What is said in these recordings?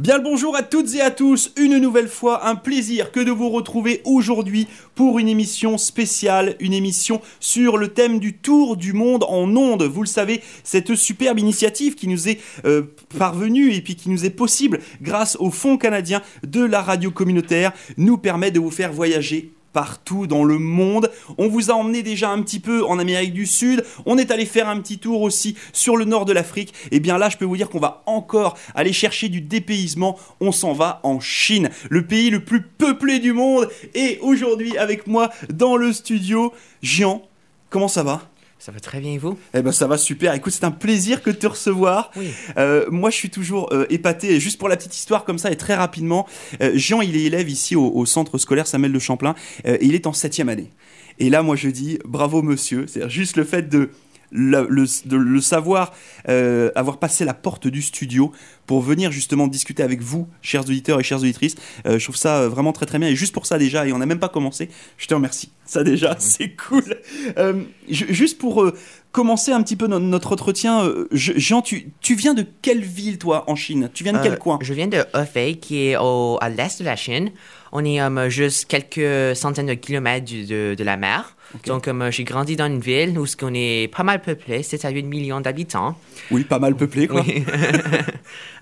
Bien le bonjour à toutes et à tous, une nouvelle fois, un plaisir que de vous retrouver aujourd'hui pour une émission spéciale, une émission sur le thème du tour du monde en ondes. Vous le savez, cette superbe initiative qui nous est euh, parvenue et puis qui nous est possible grâce au Fonds canadien de la radio communautaire nous permet de vous faire voyager partout dans le monde. On vous a emmené déjà un petit peu en Amérique du Sud. On est allé faire un petit tour aussi sur le nord de l'Afrique. Et bien là, je peux vous dire qu'on va encore aller chercher du dépaysement. On s'en va en Chine, le pays le plus peuplé du monde. Et aujourd'hui, avec moi dans le studio, Jean, comment ça va? Ça va très bien et vous? Eh ben ça va super. Écoute, c'est un plaisir que de te recevoir. Euh, moi, je suis toujours euh, épaté. Juste pour la petite histoire comme ça et très rapidement, euh, Jean, il est élève ici au, centre scolaire Samuel de Champlain et il est en septième année. Et là, moi, je dis bravo, monsieur. C'est juste le fait de le, de le savoir avoir passé la porte du studio pour venir justement discuter avec vous, chers auditeurs et chères auditrices. je trouve ça vraiment très très bien. Et juste pour ça déjà, et on n'a même pas commencé, je te remercie. Ça déjà, c'est cool. Euh, juste pour euh, commencer un petit peu notre entretien, euh, Jean, tu, tu, viens de quelle ville toi en Chine? Tu viens de quel coin? Je viens de Hefei, qui est au, à l'est de la Chine. On est juste quelques centaines de kilomètres de, de la mer. Donc, j'ai grandi dans une ville où on est pas mal peuplé, c'est à 8 millions d'habitants. Oui, pas mal peuplé, quoi. Oui.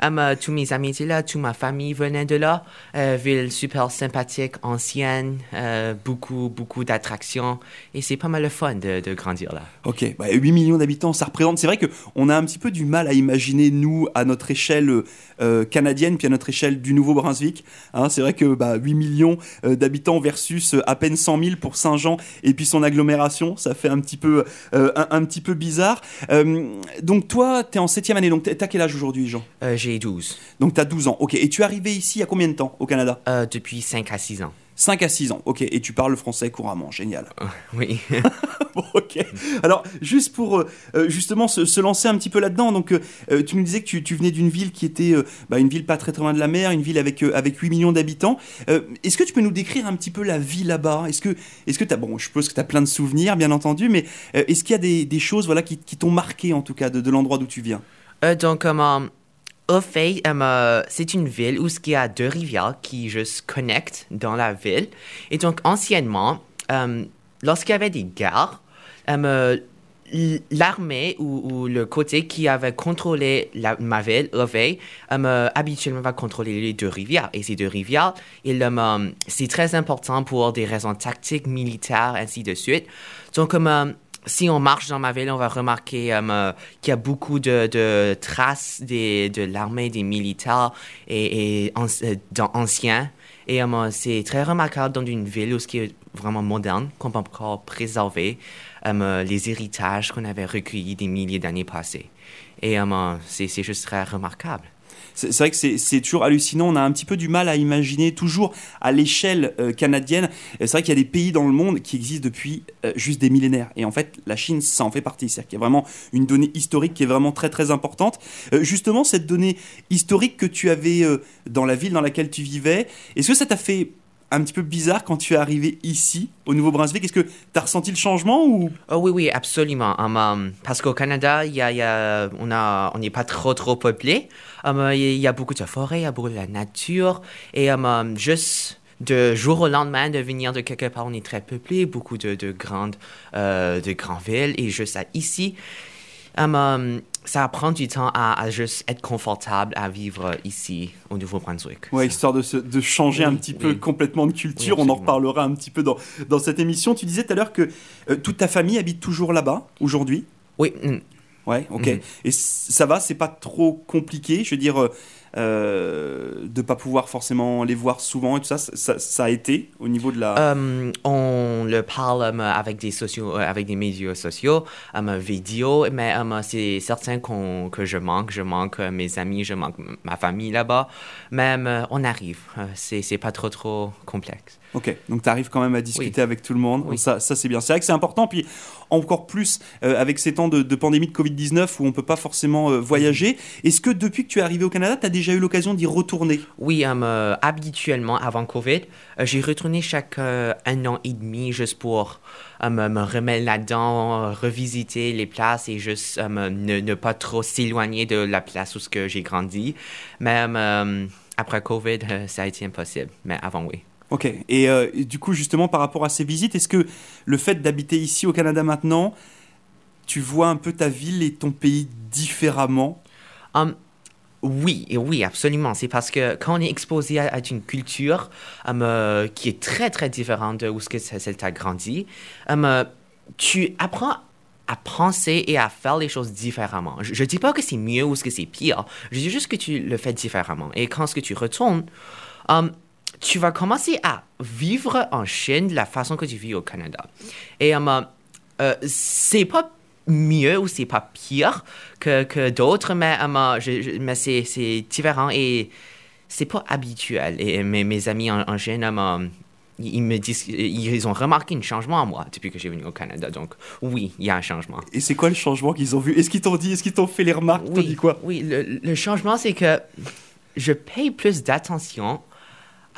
tous mes amis étaient là, toute ma famille venait de là. ville super sympathique, ancienne, beaucoup, beaucoup d'habitants attraction et c'est pas mal le fun de, grandir là. Ok, 8 bah, millions d'habitants, ça représente. C'est vrai qu'on a un petit peu du mal à imaginer, nous, à notre échelle euh, canadienne, puis à notre échelle du Nouveau-Brunswick. Hein. c'est vrai que bah, 8 millions euh, d'habitants versus euh, à peine 100 000 pour Saint-Jean et puis son agglomération, ça fait un petit peu, un, petit peu bizarre. donc toi, tu es en 7 année, donc tu as quel âge aujourd'hui, Jean? J'ai 12. Donc tu as 12 ans, ok. Et tu es arrivé ici il y a combien de temps au Canada? Depuis 5 à 6 ans. 5 à 6 ans, ok, et tu parles le français couramment, génial. Euh, oui. bon, ok. Alors, juste pour euh, euh, justement se, lancer un petit peu là-dedans, donc tu me disais que tu, venais d'une ville qui était bah, une ville pas très très loin de la mer, une ville avec, avec 8 millions d'habitants. est-ce que tu peux nous décrire un petit peu la vie là-bas? Est-ce que tu as, bon, je suppose que tu as plein de souvenirs, bien entendu, mais est-ce qu'il y a des, choses voilà, qui, t'ont marqué en tout cas de, de l'endroit d'où tu viens? Donc, comment au euh, c'est une ville où il y a deux rivières qui se connectent dans la ville. Et donc, anciennement, euh, lorsqu'il y avait des guerres, euh, l'armée ou, le côté qui avait contrôlé la, ma ville, Hefei, habituellement va contrôler les deux rivières. Et ces deux rivières, c'est très important pour des raisons tactiques, militaires, ainsi de suite. Donc, si on marche dans ma ville, on va remarquer euh, qu'il y a beaucoup de, traces de l'armée, des militaires et, euh, anciens. Et euh, c'est très remarquable dans une ville où ce qui est vraiment moderne, qu'on peut encore préserver les héritages qu'on avait recueillis des milliers d'années passées. Et c'est juste très remarquable c'est vrai que c'est toujours hallucinant. On a un petit peu du mal à imaginer, toujours à l'échelle euh, canadienne. C'est vrai qu'il y a des pays dans le monde qui existent depuis euh, juste des millénaires. Et en fait, la Chine, ça en fait partie. C'est-à-dire qu'il y a vraiment une donnée historique qui est vraiment très très importante. Euh, justement, cette donnée historique que tu avais dans la ville dans laquelle tu vivais, est-ce que ça t'a fait un petit peu bizarre quand tu es arrivé ici, au Nouveau-Brunswick. Est-ce que tu as ressenti le changement ou? Oh, Oui, oui, absolument. Um, um, parce qu'au Canada, y y a, on n'est pas trop, trop peuplé. Um, il y, a beaucoup de forêts, il y a beaucoup de la nature. Et juste de jour au lendemain de venir de quelque part, on est très peuplé, beaucoup de, de grandes, euh, de grandes villes. Et juste ici, ça prend du temps à, juste être confortable à vivre ici au Nouveau-Brunswick. Oui, histoire de, de changer un petit peu complètement de culture. On en reparlera un petit peu dans, dans cette émission. Tu disais tout à l'heure que euh, toute ta famille habite toujours là-bas aujourd'hui? Oui. Mm. Ouais, ok. Mm-hmm. Et ça va, c'est pas trop compliqué? Je veux dire, euh, euh, de pas pouvoir forcément les voir souvent et tout ça, ça, a été au niveau de la. Euh, on le parle euh, avec des sociaux, avec des médias sociaux, vidéo, mais c'est certain que je manque, je manque mes amis, je manque ma famille là-bas, même on arrive, c'est pas trop trop complexe. Ok, donc tu arrives quand même à discuter avec tout le monde. Ça, ça c'est bien. C'est vrai que c'est important. Puis encore plus euh, avec ces temps de, pandémie de Covid-19 où on ne peut pas forcément euh, voyager. Est-ce que depuis que tu es arrivé au Canada, tu as déjà eu l'occasion d'y retourner? Oui, euh, habituellement avant Covid, j'ai retourné chaque un an et demi juste pour me, remettre là-dedans, revisiter les places et juste ne, ne, pas trop s'éloigner de la place où j'ai grandi. Mais après Covid, ça a été impossible. Mais avant, oui. Ok. Et, euh, et du coup, justement, par rapport à ces visites, est-ce que le fait d'habiter ici au Canada maintenant, tu vois un peu ta ville et ton pays différemment? Um, oui, oui, absolument. C'est parce que quand on est exposé à, une culture um, euh, qui est très, très différente de où ce que ça t'a grandi, um, euh, tu apprends à penser et à faire les choses différemment. Je ne dis pas que c'est mieux ou que c'est pire. Je dis juste que tu le fais différemment. Et quand ce que tu retournes, um, tu vas commencer à vivre en Chine de la façon que tu vis au Canada. Et um, euh, c'est pas mieux ou c'est pas pire que, que d'autres, mais, um, je- je- mais c'est, c'est différent et c'est pas habituel. Et mes, mes amis en, en Chine, um, ils me disent, ils ont remarqué un changement en moi depuis que j'ai venu au Canada. Donc oui, il y a un changement. Et c'est quoi le changement qu'ils ont vu? Est-ce qu'ils t'ont dit Est-ce qu'ils t'ont fait les remarques? T'ont dit quoi? Oui, le, le changement, c'est que je paye plus d'attention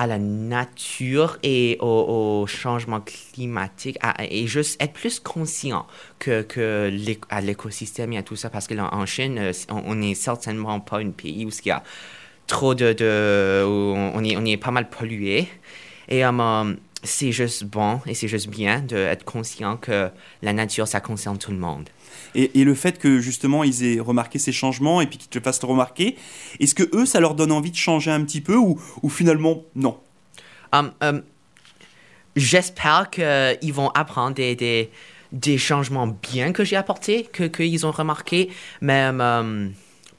à la nature et au, changement climatique et juste être plus conscient que, que à l'écosystème et à tout ça parce que là, en Chine, euh, on n'est certainement pas un pays où il y a trop de... de on, est, on est pas mal pollué. Et euh, c'est juste bon et c'est juste bien d'être conscient que la nature, ça concerne tout le monde. Et, le fait que justement ils aient remarqué ces changements et puis qu'ils te fassent remarquer, est-ce que eux, ça leur donne envie de changer un petit peu ou, finalement non? Um, um, J'espère qu'ils vont apprendre des, des, changements bien que j'ai apportés, qu'ils ont remarqué, mais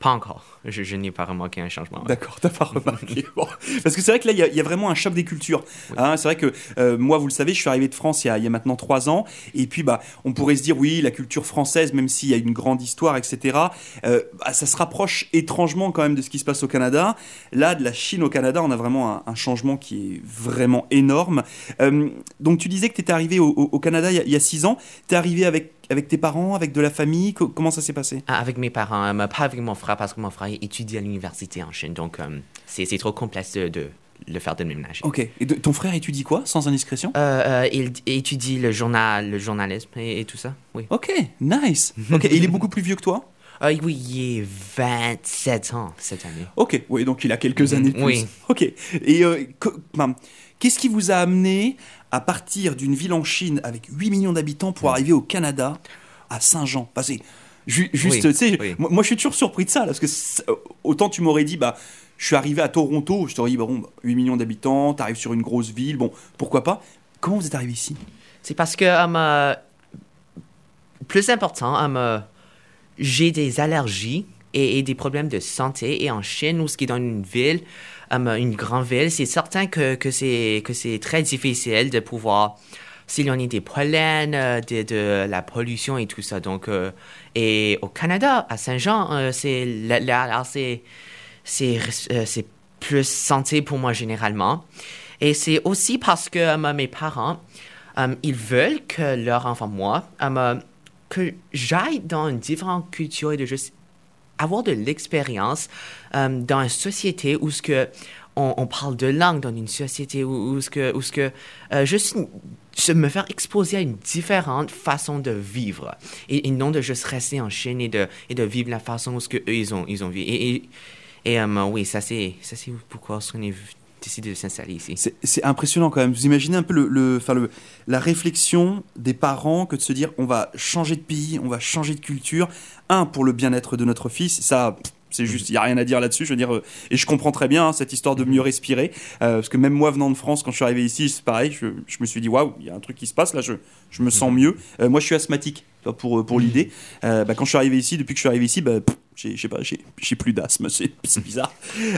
pas encore. Je, je n'ai pas remarqué un changement. ouais. D'accord, t'as pas remarqué. Bon. Parce que c'est vrai que là, il y a- il y, a vraiment un choc des cultures. Hein, c'est vrai que euh, moi, vous le savez, je suis arrivé de France il y a, il y a maintenant trois ans. Et puis, bah, on pourrait se dire, oui, la culture française, même s'il y a une grande histoire, etc., euh, bah, ça se rapproche étrangement quand même de ce qui se passe au Canada. Là, de la Chine au Canada, on a vraiment un, un changement qui est vraiment énorme. Euh, donc, tu disais que tu étais arrivé au, au- au Canada il y a- il y a six ans. Tu es arrivé avec, avec tes parents, avec de la famille? Co- comment ça s'est passé? Ah, Avec mes parents, euh, pas avec mon frère, parce que mon frère étudie à l'université en Chine, donc um, c'est trop complexe de, de le faire déménager. Ok. Et de- ton frère étudie quoi, sans indiscrétion? Euh, euh, il étudie le, journal, le journalisme et, et tout ça, oui. Ok, nice. Ok, et il est beaucoup plus vieux que toi? Euh, oui, il est 27 ans cette année. Ok, oui, donc il a quelques années de plus. Oui. Ok. Et euh, qu'est-ce qui vous a amené à partir d'une ville en Chine avec 8 millions d'habitants pour arriver au Canada à Saint-Jean? Ju- juste, Oui, tu sais, oui. moi, moi, je suis toujours surpris de ça, parce que autant tu m'aurais dit, bah, je suis arrivé à Toronto, je t'aurais dit, bah, bon, bah, 8 millions d'habitants, t'arrives sur une grosse ville, bon, pourquoi pas? Comment vous êtes arrivé ici? C'est parce que, um, euh, plus important, um, euh, j'ai des allergies et, et des problèmes de santé. Et en Chine, où ce qui est dans une ville, une grande ville, c'est certain que, que c'est très difficile de pouvoir s'éloigner des pollens, euh, de, de la pollution et tout ça. Donc, euh, et au Canada, à Saint-Jean, euh, c'est c'est euh, plus santé pour moi généralement. Et c'est aussi parce que euh, mes parents, euh, ils veulent que leur enfant, moi, euh, que j'aille dans une différente culture et de avoir de l'expérience euh, dans une société où ce que on, parle de langue dans une société où, où ce que où ce que euh, juste se me faire exposer à une différente façon de vivre et, non de juste rester en Chine et de et de vivre la façon où ce que eux ils ont ils ont vécu et, et, et, euh, oui ça c'est ça c'est pourquoi on est décidé de s'installer ici C'est impressionnant quand même. Vous imaginez un peu le, le, enfin le, la réflexion des parents que de se dire on va changer de pays, on va changer de culture. Un, pour le bien-être de notre fils. Ça, c'est juste, il n'y a rien à dire là-dessus. Je veux dire, euh, et je comprends très bien hein, cette histoire de mieux respirer. euh, parce que même moi, venant de France, quand je suis arrivé ici, c'est pareil. Je, je me suis dit waouh, il y a un truc qui se passe là. Je, je me sens mieux. Euh, moi, je suis asthmatique. Pour, pour l'idée, Euh, bah, quand je suis arrivé ici, depuis que je suis arrivé ici, bah, pff, j'ai pas, j'ai plus d'asthme, c'est bizarre.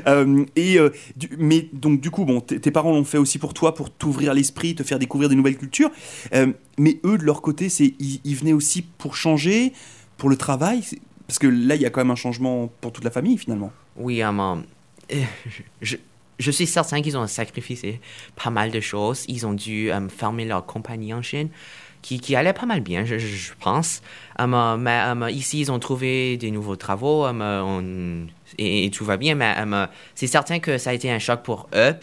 Euh, et euh, mais donc du coup, bon, tes parents l'ont fait aussi pour toi, pour t'ouvrir l'esprit, te faire découvrir des nouvelles cultures. Euh, mais eux, de leur côté, c'est ils, ils venaient aussi pour changer, pour le travail, parce que là, il y a quand même un changement pour toute la famille finalement. Oui, um, um, je, je suis certain qu'ils ont sacrifié pas mal de choses. Ils ont dû um, fermer leur compagnie en Chine, qui, qui allait pas mal bien, je, pense. Um, mais um, ici, ils ont trouvé des nouveaux travaux um, on- et, et tout va bien, mais c'est certain que ça a été un choc pour eux.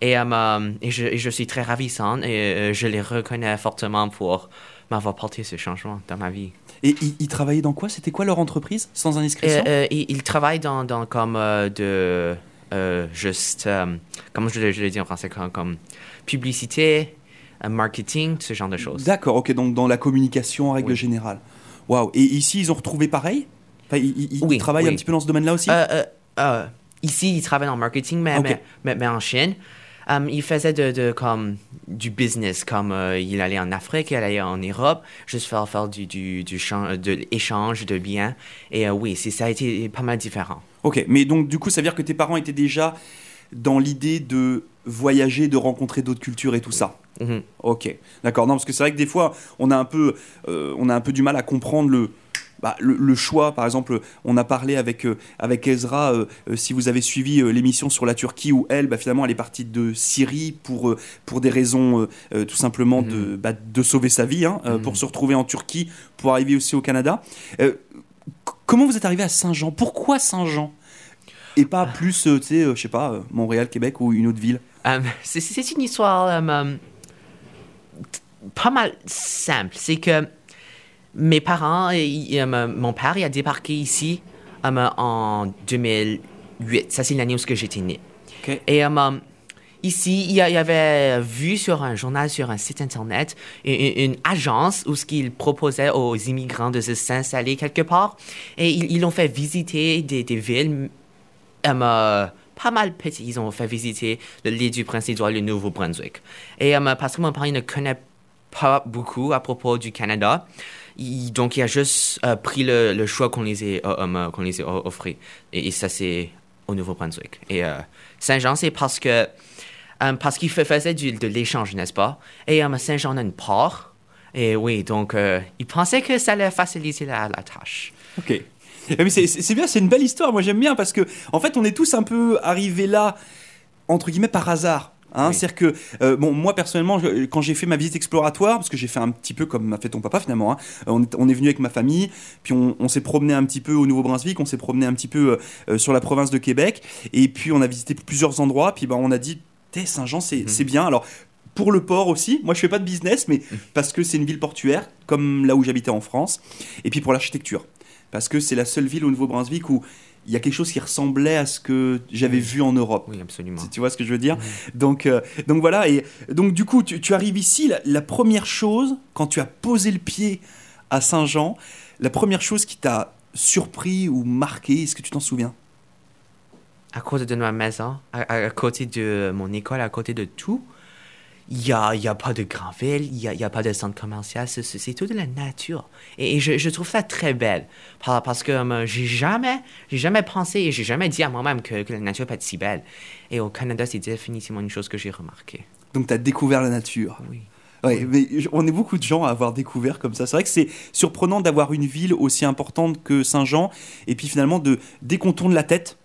Et, et, je, et je suis très ravissante et euh, je les reconnais fortement pour m'avoir porté ce changement dans ma vie. Et ils, travaillaient dans quoi? C'était quoi leur entreprise Sans indiscrétion? Euh, euh, ils, travaillent dans, dans comme de juste, comment je, le- je le dis en français, comme, comme publicité, euh, marketing, ce genre de choses. D'accord, ok, donc dans la communication en règle Oui. générale. Waouh, et ici ils ont retrouvé pareil? Enfin, ils, ils- ils Oui, travaillent un petit peu dans ce domaine-là aussi? Euh, euh, euh, ici, il travaille en marketing, mais, mais, mais, mais en Chine, euh, il faisait de, de, comme, du business, comme euh, il allait en Afrique, il allait en Europe, juste faire, faire du, du, du de l'échange de biens. Et euh, oui, ça a été pas mal différent. Ok, mais donc du coup ça veut dire que tes parents étaient déjà dans l'idée de voyager, de rencontrer d'autres cultures et tout ça? Mhm. Ok, d'accord. Non, parce que c'est vrai que des fois, on a un peu, euh, on a un peu du mal à comprendre le, bah, le, le choix. Par exemple, on a parlé avec, euh, avec Ezra, euh, euh, si vous avez suivi l'émission sur la Turquie, où elle, bah, finalement, elle est partie de Syrie pour, pour des raisons tout simplement de, bah, de sauver sa vie, hein, pour se retrouver en Turquie, pour arriver aussi au Canada. Comment vous êtes arrivé à Saint-Jean? Pourquoi Saint-Jean? Et pas plus, euh, tu sais, je sais pas, Montréal, Québec ou une autre ville? Euh, c'est- une histoire pas mal simple. C'est que mes parents, et, euh, mon père, il a débarqué ici euh, en 2008. Ça, c'est l'année où j'étais né. Et euh, ici, il y, avait vu sur un journal, sur un site internet, une, une agence où ce qu'ils proposaient aux immigrants de s'installer quelque part. Et ils ils ont fait visiter des, des villes euh, pas mal petits. Ils ont fait visiter le l'île du Prince-Édouard, le Nouveau-Brunswick. Et euh, parce que mon il ne connaît pas beaucoup à propos du Canada, donc il a juste euh, pris le, choix qu'on les ait, euh, euh, o- offert. Et, ça, c'est au Nouveau-Brunswick. Et Saint-Jean, c'est parce que parce qu'il faisait du- de l'échange, n'est-ce pas? Et Saint-Jean a une part. Et oui, donc il pensait que ça allait faciliter la, la tâche. Ok. Mais c'est- bien, c'est une belle histoire. Moi, j'aime bien parce que, en fait, on est tous un peu arrivés là, entre guillemets, par hasard. Hein, Oui. C'est-à-dire que, euh, bon, moi personnellement, je- quand j'ai fait ma visite exploratoire, parce que j'ai fait un petit peu comme m'a fait ton papa finalement, hein, on, est, on est venu avec ma famille, puis on, on s'est promené un petit peu au Nouveau-Brunswick, on s'est promené un petit peu euh, euh, sur la province de Québec, et puis on a visité plusieurs endroits, puis ben, on a dit, T'es Saint-Jean, c'est c'est bien. Alors, pour le port aussi, moi je fais pas de business, mais parce que c'est une ville portuaire, comme là où j'habitais en France, et puis pour l'architecture parce que c'est la seule ville au Nouveau-Brunswick où il y a quelque chose qui ressemblait à ce que j'avais vu en Europe. Oui, absolument. Si tu vois ce que je veux dire donc, euh, donc voilà, et donc du coup, tu, tu arrives ici, la, la première chose, quand tu as posé le pied à Saint-Jean, la première chose qui t'a surpris ou marqué, est-ce que tu t'en souviens? À côté de ma maison, à côté de mon école, à côté de tout, il n'y a, y a pas de grande ville, il n'y a, y a pas de centre commercial, c'est- tout de la nature. Et, et je, je trouve ça très belle, par- parce que euh, j'ai jamais, j'ai jamais pensé et j'ai jamais dit à moi-même que, que la nature peut être si belle. Et au Canada, c'est définitivement une chose que j'ai remarquée. Donc tu as découvert la nature. Oui. Ouais, mais on est beaucoup de gens à avoir découvert comme ça. C'est vrai que c'est surprenant d'avoir une ville aussi importante que Saint-Jean, et puis finalement, de, dès qu'on tourne la tête,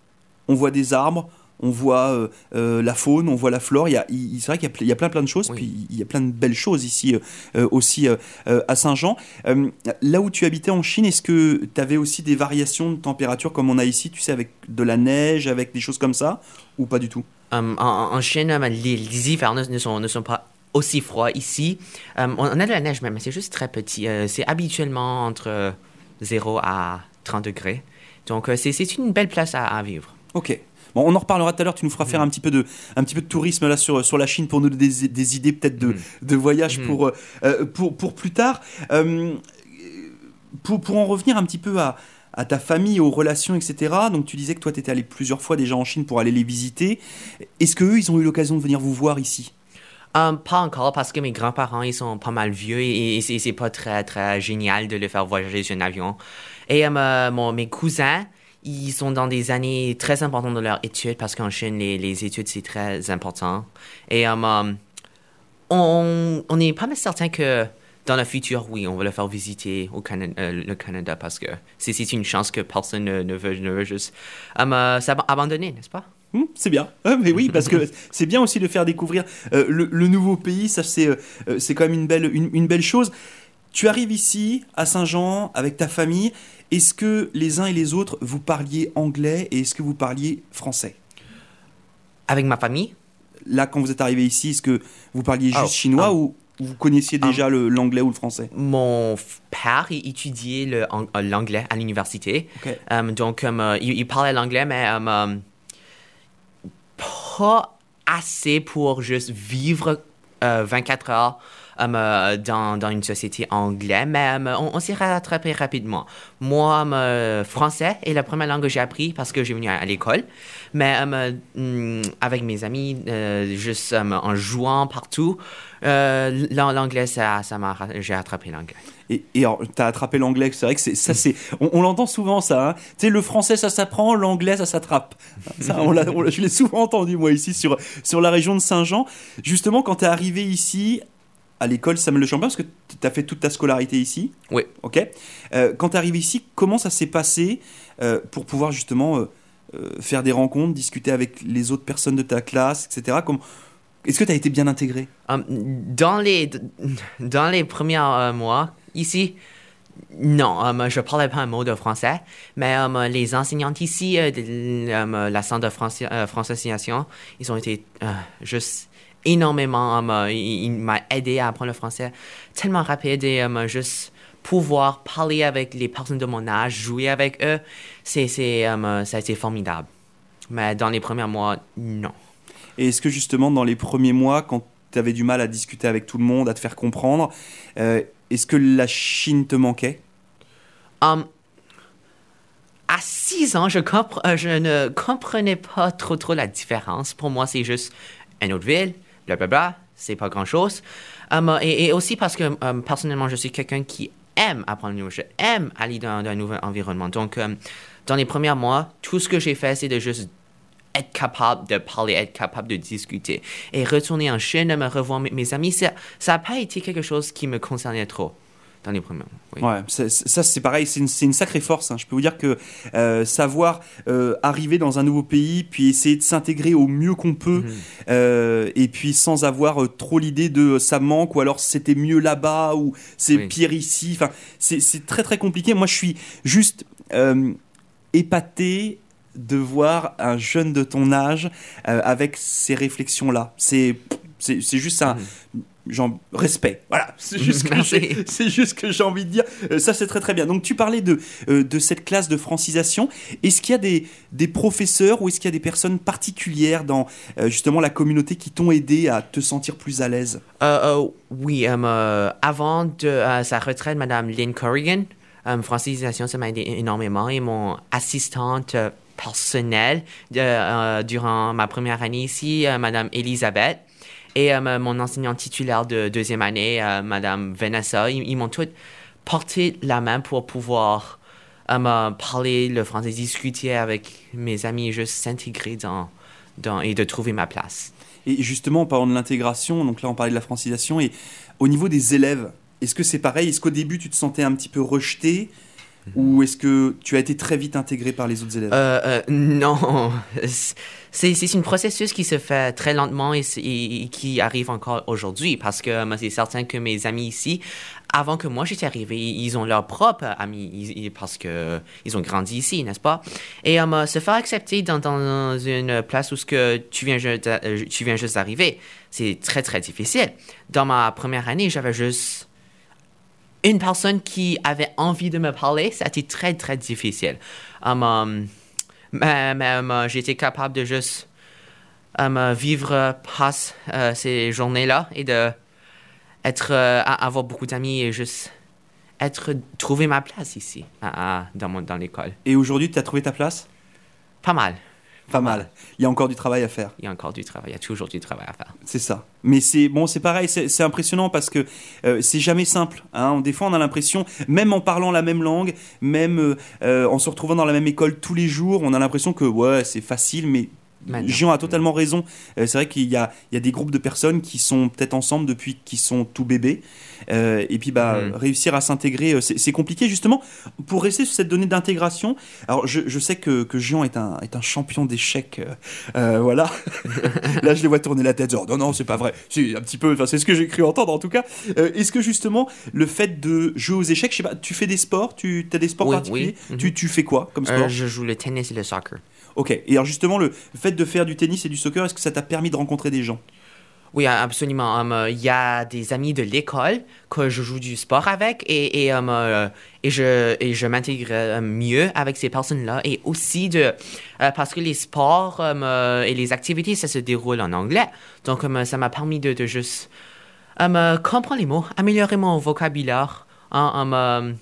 on voit des arbres, on voit euh, euh, la faune, on voit la flore. Il y a, il- c'est vrai qu'il y a, y plein plein de choses, Oui. puis il y a plein de belles choses ici euh, aussi euh, à Saint-Jean. Là où tu habitais en Chine, est-ce que tu avais aussi des variations de température comme on a ici, tu sais, avec de la neige, avec des choses comme ça, ou pas du tout? En, en Chine, les, les hivers ne, sont, ne sont pas aussi froids ici. On, a de la neige, mais mais c'est juste très petit. C'est habituellement entre euh, 0 à 30 degrés. Donc, c'est c'est une belle place à, à vivre. Ok. Bon, on en reparlera tout à l'heure. Tu nous feras faire un petit peu de, un petit peu de tourisme là sur, sur la Chine pour nous donner des, des idées peut-être de, Mhm. de voyage Mhm. pour, euh, pour, pour plus tard. Euh, pour, pour en revenir un petit peu à, à ta famille, aux relations, etc. Donc tu disais que toi, tu étais allé plusieurs fois déjà en Chine pour aller les visiter. Est-ce qu'eux, ils ont eu l'occasion de venir vous voir ici? Euh, pas encore parce que mes grands-parents, ils sont pas mal vieux et, et c'est pas très, très génial de les faire voyager sur un avion. Et euh, mon- mes cousins, ils sont dans des années très importantes de leur études parce qu'en Chine, les, études, c'est très important. Et euh, euh, on, on est pas mal certain que dans le futur, oui, on va le faire visiter au Cana- euh, le Canada parce que c'est une chance que personne ne, veut, ne veut juste euh, euh, s'abandonner, n'est-ce pas? Hum, c'est bien. Mais oui, parce que c'est bien aussi de faire découvrir euh, le, nouveau pays. Ça, c'est c'est quand même une belle, une belle chose. Tu arrives ici, à Saint-Jean, avec ta famille. Est-ce que les uns et les autres, vous parliez anglais et est-ce que vous parliez français? Avec ma famille? Là, quand vous êtes arrivé ici, est-ce que vous parliez juste Oh, chinois ah. ou vous connaissiez déjà le- l'anglais ou le français? Mon père, il étudiait euh, l'anglais à l'université. Euh, donc, euh, il, il parlait l'anglais, mais euh, euh, pas assez pour juste vivre euh, 24 heures um, euh, dans, dans, une société anglaise, mais um, on, on s'est rattrapé rapidement. Moi, um, français est la première langue que j'ai appris parce que j'ai venu à, l'école, mais mm, avec mes amis, euh, juste en jouant partout, euh, l'anglais, ça, ça m'a, j'ai attrapé l'anglais. Et, et t'as attrapé l'anglais, c'est vrai que c'est, ça, c'est, on, l'entend souvent ça. Hein. Tu sais, le français, ça s'apprend, l'anglais, ça s'attrape. Ça, on l'a, je l'ai souvent entendu moi ici sur sur la région de Saint-Jean. Justement, quand t'es arrivé ici à l'école Samuel Le Champion, parce que tu as fait toute ta scolarité ici. Oui. Ok. Euh, quand tu es arrivé ici, comment ça s'est passé euh, pour pouvoir justement euh, faire des rencontres, discuter avec les autres personnes de ta classe, etc. Comme... Est-ce que tu as été bien intégré? Um, dans, les, dans les premiers mois, ici, non, je ne parlais pas un mot de français, mais les enseignantes ici de la centre de France, francisation, ils ont été juste énormément. Um, il, il m'a aidé à apprendre le français tellement rapide et um, juste pouvoir parler avec les personnes de mon âge, jouer avec eux, c'est, c'est, um, ça a été formidable. Mais dans les premiers mois, non. Et est-ce que justement, dans les premiers mois, quand tu avais du mal à discuter avec tout le monde, à te faire comprendre, euh, est-ce que la Chine te manquait? Um, À 6 ans, je, compre- je ne comprenais pas trop trop la différence. Pour moi, c'est juste une autre ville, blablabla, c'est pas grand chose. Um, et, aussi parce que um, personnellement, je suis quelqu'un qui aime apprendre nouveau, je aime aller dans, dans, un nouvel environnement. Donc, um, dans les premiers mois, tout ce que j'ai fait, c'est de juste être capable de parler, être capable de discuter. Et retourner en Chine, me revoir mes, mes amis, ça n'a pas été quelque chose qui me concernait trop dans les premiers. Oui. Ouais, ça, ça c'est pareil, c'est une, une, sacrée force. Hein. Je peux vous dire que euh, savoir euh, arriver dans un nouveau pays, puis essayer de s'intégrer au mieux qu'on peut, Mhm. mmh. euh, et puis sans avoir trop l'idée de ça manque, ou alors c'était mieux là-bas, ou c'est Oui. pire ici. Enfin, c'est très très compliqué. Moi, je suis juste épaté de voir un jeune de ton âge avec ces réflexions-là. C'est juste un Mhm. Genre respect. Voilà c'est juste que j'ai- envie de dire Euh, ça c'est très très bien. Donc tu parlais de euh, de cette classe de francisation. Est-ce qu'il y a des des professeurs ou est-ce qu'il y a des personnes particulières dans euh, justement la communauté qui t'ont aidé à te sentir plus à l'aise? Euh, oui, avant de sa retraite, Madame Lynn Corrigan, francisation, ça m'a aidé énormément. Et mon assistante personnelle durant ma première année ici, Madame Elisabeth, et euh, mon enseignant titulaire de deuxième année, euh, Madame Vanessa, ils, ils m'ont tous porté la main pour pouvoir euh, parler le français, discuter avec mes amis juste s'intégrer dans, dans, et de trouver ma place. et justement en parlant de l'intégration donc là on parlait de la francisation et au niveau des élèves est-ce que c'est pareil? Est-ce qu'au début tu te sentais un petit peu rejeté ou est-ce que tu as été très vite intégré par les autres élèves? Euh, euh, non, c'est c'est un processus qui se fait très lentement et, qui arrive encore aujourd'hui parce que euh, c'est certain que mes amis ici, avant que moi j'étais arrivé, ils ont amis ils- ils- parce que ils ont grandi ici, n'est-ce pas? Et euh, se faire accepter dans, une place où ce que tu viens juste, euh, tu viens juste d'arriver, c'est très très difficile. Dans ma première année, j'avais juste une personne qui avait envie de me parler, ça a été très, très difficile. Um, mais mais, um, j'ai été capable de juste um, vivre pas euh, ces journées-là et de être, euh, avoir beaucoup d'amis et juste être, trouver ma place ici, dans, mon, dans l'école. et aujourd'hui tu as trouvé ta place? Pas mal. Pas mal il y a encore du travail à faire Il y a encore du travail, il y a toujours du travail à faire. C'est ça. Mais c'est bon, c'est pareil, c'est impressionnant parce que euh, c'est jamais simple. Hein. Des fois, on a l'impression, même en parlant la même langue, même euh, euh, en se retrouvant dans la même école tous les jours, on a l'impression que ouais, c'est facile, mais Maintenant. Jean a totalement raison. Euh, c'est vrai qu'il y a, il y a des groupes de personnes qui sont peut-être ensemble depuis qu'ils sont tout bébés. Euh, et puis, bah, Mhm. réussir à s'intégrer, euh, c'est c'est compliqué justement. Pour rester sur cette donnée d'intégration, alors je, je sais que, que Jean est un, est un champion d'échecs. euh, voilà. Là, je les vois tourner la tête, genre non, non, c'est pas vrai. C'est un petit peu, enfin, c'est ce que j'ai cru entendre en tout cas. Est-ce que justement, le fait de jouer aux échecs, je sais pas, tu fais des sports, tu as des sports Oui, particuliers? Oui. tu, tu fais quoi comme sport? Je joue le tennis et le soccer. Ok. Et alors justement, le fait de faire du tennis et du soccer, est-ce que ça t'a permis de rencontrer des gens? Oui, absolument. Um, euh, Il y a des amis de l'école que je joue du sport avec et, et, um, euh, je, je m'intègre euh, mieux avec ces personnes-là. Et aussi de, euh, parce que les sports euh, et les activités, ça se déroule en anglais. Donc, ça m'a permis de, juste euh, comprendre les mots, améliorer mon vocabulaire, hein, euh,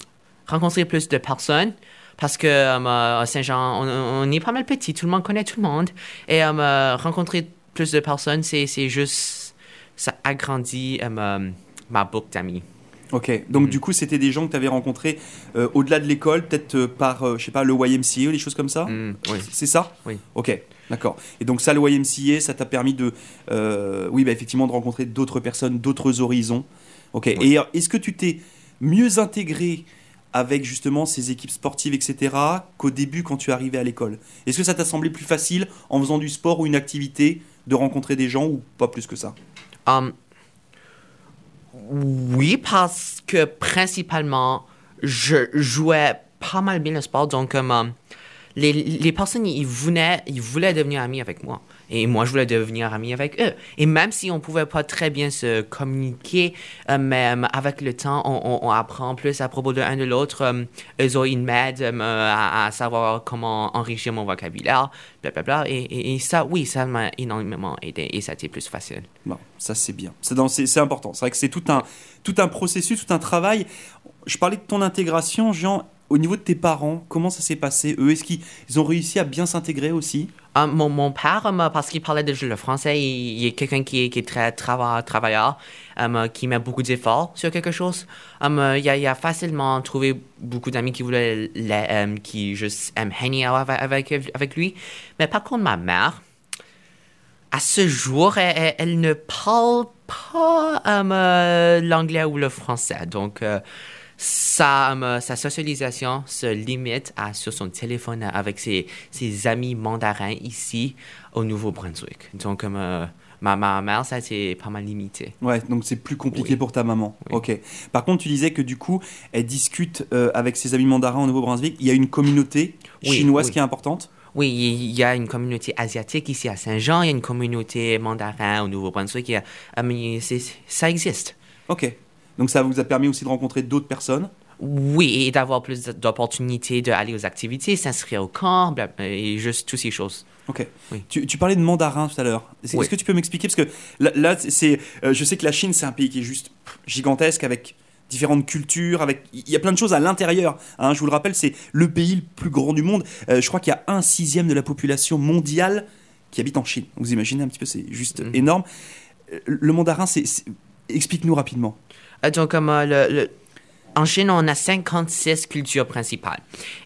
rencontrer plus de personnes. Parce que euh, à Saint-Jean, on, on est pas mal petit, tout le monde connaît tout le monde. Et um, euh, rencontrer plus de personnes, c'est c'est juste ça agrandit euh, ma, boucle d'amis. Ok, donc Mhm. du coup, c'était des gens que tu avais rencontrés euh, au-delà de l'école, peut-être euh, par, euh, je sais pas, le YMCA ou des choses comme ça? Mm, oui. C'est ça? Oui. Ok, d'accord. Et donc ça, le YMCA, ça t'a permis de, euh, oui, bah, effectivement, de rencontrer d'autres personnes, d'autres horizons. Ok. Et euh, est-ce que tu t'es mieux intégré avec justement ces équipes sportives, etc., qu'au début quand tu arrivais à l'école Est-ce que ça t'a semblé plus facile en faisant du sport ou une activité de rencontrer des gens ou pas plus que ça? Um, oui, parce que principalement, je jouais pas mal bien le sport. Donc, um, um, les, les personnes, ils ils voulaient devenir amis avec moi. Et moi, je voulais devenir ami avec eux. Et même si on pouvait pas très bien se communiquer, euh, mais avec le temps, on, apprend plus à propos de l'un de l'autre. Um, eux autres, ils m'aident euh, à, savoir comment enrichir mon vocabulaire, blablabla. Et, et, et ça, oui, ça m'a énormément aidé. Et ça a été plus facile. Bon, ça c'est bien. C'est important. C'est vrai que c'est tout un processus, tout un travail. Je parlais de ton intégration, Jean. Au niveau de tes parents, comment ça s'est passé Eux, est-ce qu'ils ils ont réussi à bien s'intégrer aussi? Euh, mon, père, euh, parce qu'il parlait déjà le français, il, est quelqu'un qui, est- très trava- travailleur, euh, qui met beaucoup d'efforts sur quelque chose. Euh, il, a, il a facilement trouvé beaucoup d'amis qui voulaient, la- qui juste aiment hang out avec, avec, avec lui. Mais par contre, ma mère, à ce jour, elle, elle- ne parle pas l'anglais ou le français. Donc, sa, euh, sa socialisation se limite à sur son téléphone avec ses, ses amis mandarins ici au Nouveau-Brunswick. Donc, euh, ma, ma mère, ça été pas mal limité. Ouais, donc c'est plus compliqué Oui. pour ta maman. Oui. Ok. Par contre, tu disais que du coup, elle discute euh, avec ses amis mandarins au Nouveau-Brunswick. Il y a une communauté Oui, chinoise qui est importante? Oui, il y a une communauté asiatique ici à Saint-Jean, il y a une communauté mandarin au Nouveau-Brunswick. mais c'est- ça existe. Ok. Donc ça vous a permis aussi de rencontrer d'autres personnes? Oui, et d'avoir plus d'opportunités d'aller aux activités, s'inscrire au camp, bla- et juste toutes ces choses. Ok. Oui. Tu, tu parlais de mandarin tout à l'heure. Est-ce Oui. que tu peux m'expliquer? Parce que là, là, c'est, euh, je sais que la Chine, c'est un pays qui est juste gigantesque avec différentes cultures, avec il y a plein de choses à l'intérieur. hein. je vous le rappelle, c'est le pays le plus grand du monde. Euh, je crois qu'il y a un sixième de la population mondiale qui habite en Chine. Vous imaginez un petit peu, c'est juste Mhm. énorme. Euh, Le mandarin, c'est- explique-nous rapidement. Euh, Donc, euh, en Chine, on a 56 cultures principales.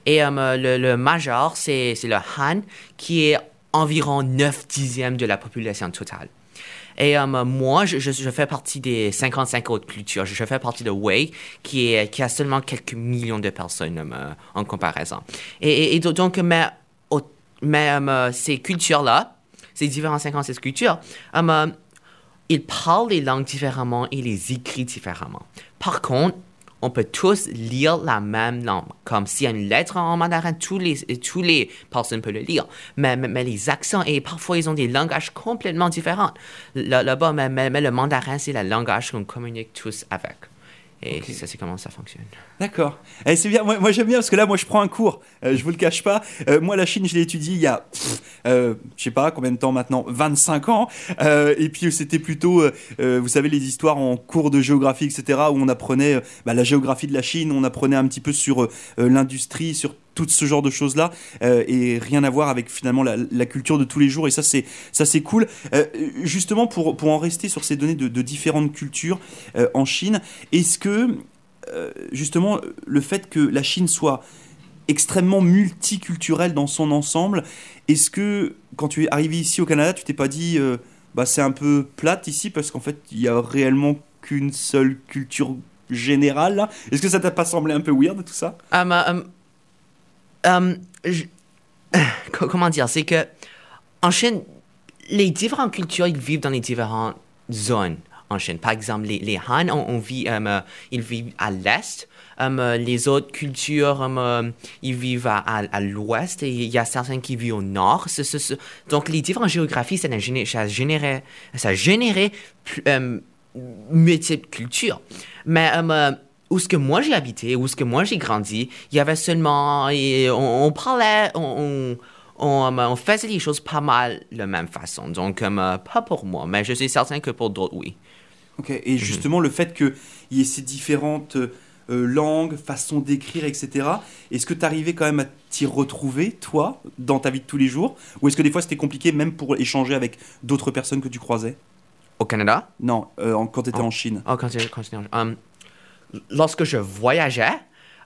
Et euh, le, le majeur, c'est le Han, qui est environ 9 dixièmes de la population totale. Et moi, je, fais partie des 55 autres cultures. Je fais partie de Wei, qui, a seulement quelques millions de personnes en comparaison. Et, et- et do- donc, mais, ces cultures-là, ces différentes 56 cultures, ils parlent les langues différemment et les écrivent différemment. Par contre, on peut tous lire la même langue. Comme s'il y a une lettre en mandarin, tous les, tous les personnes peuvent le lire. Mais, mais, les accents, et parfois, ils ont des langages complètement différents. Là- Là-bas, mais- mais le mandarin, c'est le langage qu'on communique tous avec. Et ça, c'est comment ça fonctionne. D'accord. Eh, c'est bien. Moi, moi, j'aime bien parce que là, moi, je prends un cours. Euh, je vous le cache pas. Euh, moi, la Chine, je l'ai étudié il y a, euh, je sais pas combien de temps maintenant, 25 ans. Euh, et puis, c'était plutôt, euh, vous savez, les histoires en cours de géographie, etc., où on apprenait bah, la géographie de la Chine, on apprenait un petit peu sur l'industrie, sur tout ce genre de choses-là, euh, et rien à voir avec finalement la, culture de tous les jours. Et ça, c'est ça, c'est cool. Euh, justement, pour pour en rester sur ces données de, différentes cultures euh, en Chine, est-ce que justement le fait que la Chine soit extrêmement multiculturelle dans son ensemble, est-ce que quand tu es arrivé ici au Canada, tu t'es pas dit bah c'est un peu plate ici parce qu'en fait il y a réellement qu'une seule culture générale là? Est-ce que ça t'a pas semblé un peu weird tout ça? Um, um, co- comment dire, c'est que en Chine, les différentes cultures, ils vivent dans les différentes zones en Chine. Par exemple, les, Han, on, vit, euh, ils vivent à l'est. Euh, les autres cultures, euh, ils vivent à, l'ouest et il y a certains qui vivent au nord. Donc, les différentes géographies, ça a généré, ça a généré, ça a généré euh, multiples cultures. Mais euh, euh, où ce que moi j'ai habité, où ce que moi j'ai grandi, il y avait seulement, et on, on parlait, on, on, on, euh, on faisait les choses pas mal de la même façon. Donc, euh, pas pour moi, mais je suis certain que pour d'autres, oui. Ok, et justement, le fait qu'il y ait ces différentes euh, langues, façons d'écrire, etc., est-ce que tu arrivais quand même à t'y retrouver, toi, dans ta vie de tous les jours? Ou est-ce que des fois c'était compliqué, même pour échanger avec d'autres personnes que tu croisais? Au Canada, Non, euh, quand tu étais Oh. en Chine. Oh, quand j'étais- en- um, lorsque je voyageais,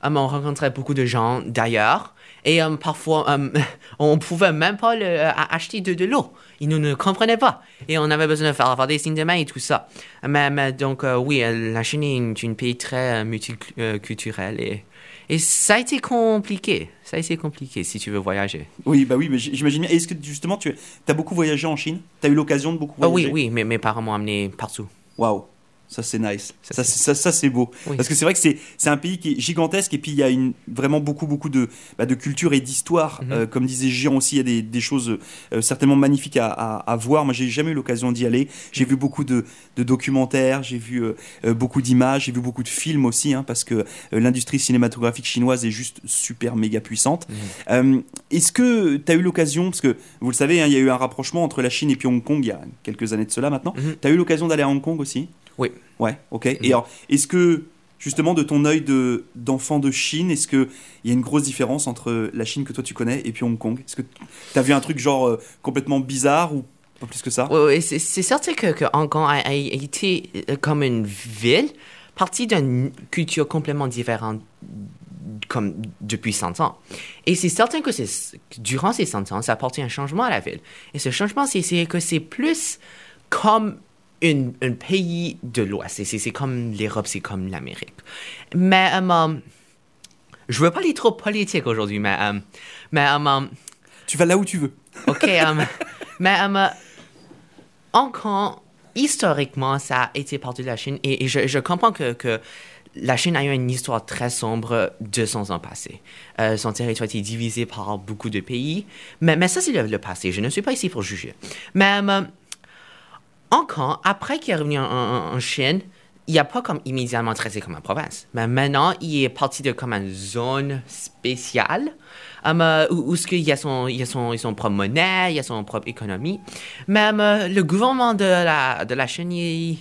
um, on rencontrait beaucoup de gens d'ailleurs. Et um, parfois, um, on pouvait même pas le- euh, acheter de, de l'eau. Ils nous ne comprenaient pas. Et on avait besoin de faire, faire des signes de main et tout ça. Mais, mais donc, euh, oui, euh, la Chine est une, une pays très euh, multiculturel. Et, et ça a été compliqué. Ça a été compliqué si tu veux voyager. Oui, bah oui, mais j'imagine bien. Est-ce que justement, tu as beaucoup voyagé en Chine? Tu as eu l'occasion de beaucoup Ah voyager? oui, oui, mais mes parents m'ont amené partout. Waouh, ça c'est nice. Ça, Ça, c'est- ça, ça, c'est beau. Oui. Parce que c'est vrai que c'est un pays qui est gigantesque et puis il y a une, vraiment beaucoup, beaucoup de, bah, de culture et d'histoire. Mhm. Euh, comme disait Jean aussi, il y a des, des choses euh, certainement magnifiques à, à, à voir. Moi, j'ai jamais eu l'occasion d'y aller. J'ai vu beaucoup de, de documentaires, j'ai vu euh, beaucoup d'images, j'ai vu beaucoup de films aussi, hein, parce que l'industrie cinématographique chinoise est juste super méga puissante. Mhm. Est-ce que tu as eu l'occasion, parce que vous le savez, hein, il y a eu un rapprochement entre la Chine et puis Hong Kong il y a quelques années de cela maintenant. Mhm. Tu as eu l'occasion d'aller à Hong Kong aussi? Oui. Ouais, ok. Et alors, est-ce que, justement, de ton œil de- d'enfant de, Chine, est-ce qu'il y a une grosse différence entre la Chine que toi tu connais et puis Hong Kong? Est-ce que tu as vu un truc genre euh, complètement bizarre ou pas plus que ça? Oui, oui, c'est certain que, que Hong Kong a, a été euh, comme une ville partie d'une culture complètement différente comme depuis 100 ans. Et c'est certain que durant ces 100 ans, ça a apporté un changement à la ville. Et ce changement, c'est que c'est plus comme une- un pays de l'Ouest. C'est- comme l'Europe, c'est comme l'Amérique. Mais euh, euh, je veux pas aller trop politique aujourd'hui, mais, euh, mais euh, euh, Tu vas là où tu veux. OK, um, mais um, Hong Kong, historiquement, ça a été partie de la Chine et, et je, je comprends que, que la Chine a eu une histoire très sombre 200 ans passés. Euh, son territoire a été divisé par beaucoup de pays, mais, mais ça, c'est le, le passé. Je ne suis pas ici pour juger. Mais um, Hong Kong, après qu'il est revenu en, Chine, il n'a pas comme immédiatement traité comme une province. Mais maintenant, il est parti de comme une zone spéciale um, euh, où, ce qu'il y a son, il y a son, son propre monnaie, il y a son propre économie. Même euh, le gouvernement de la, de la Chine, il,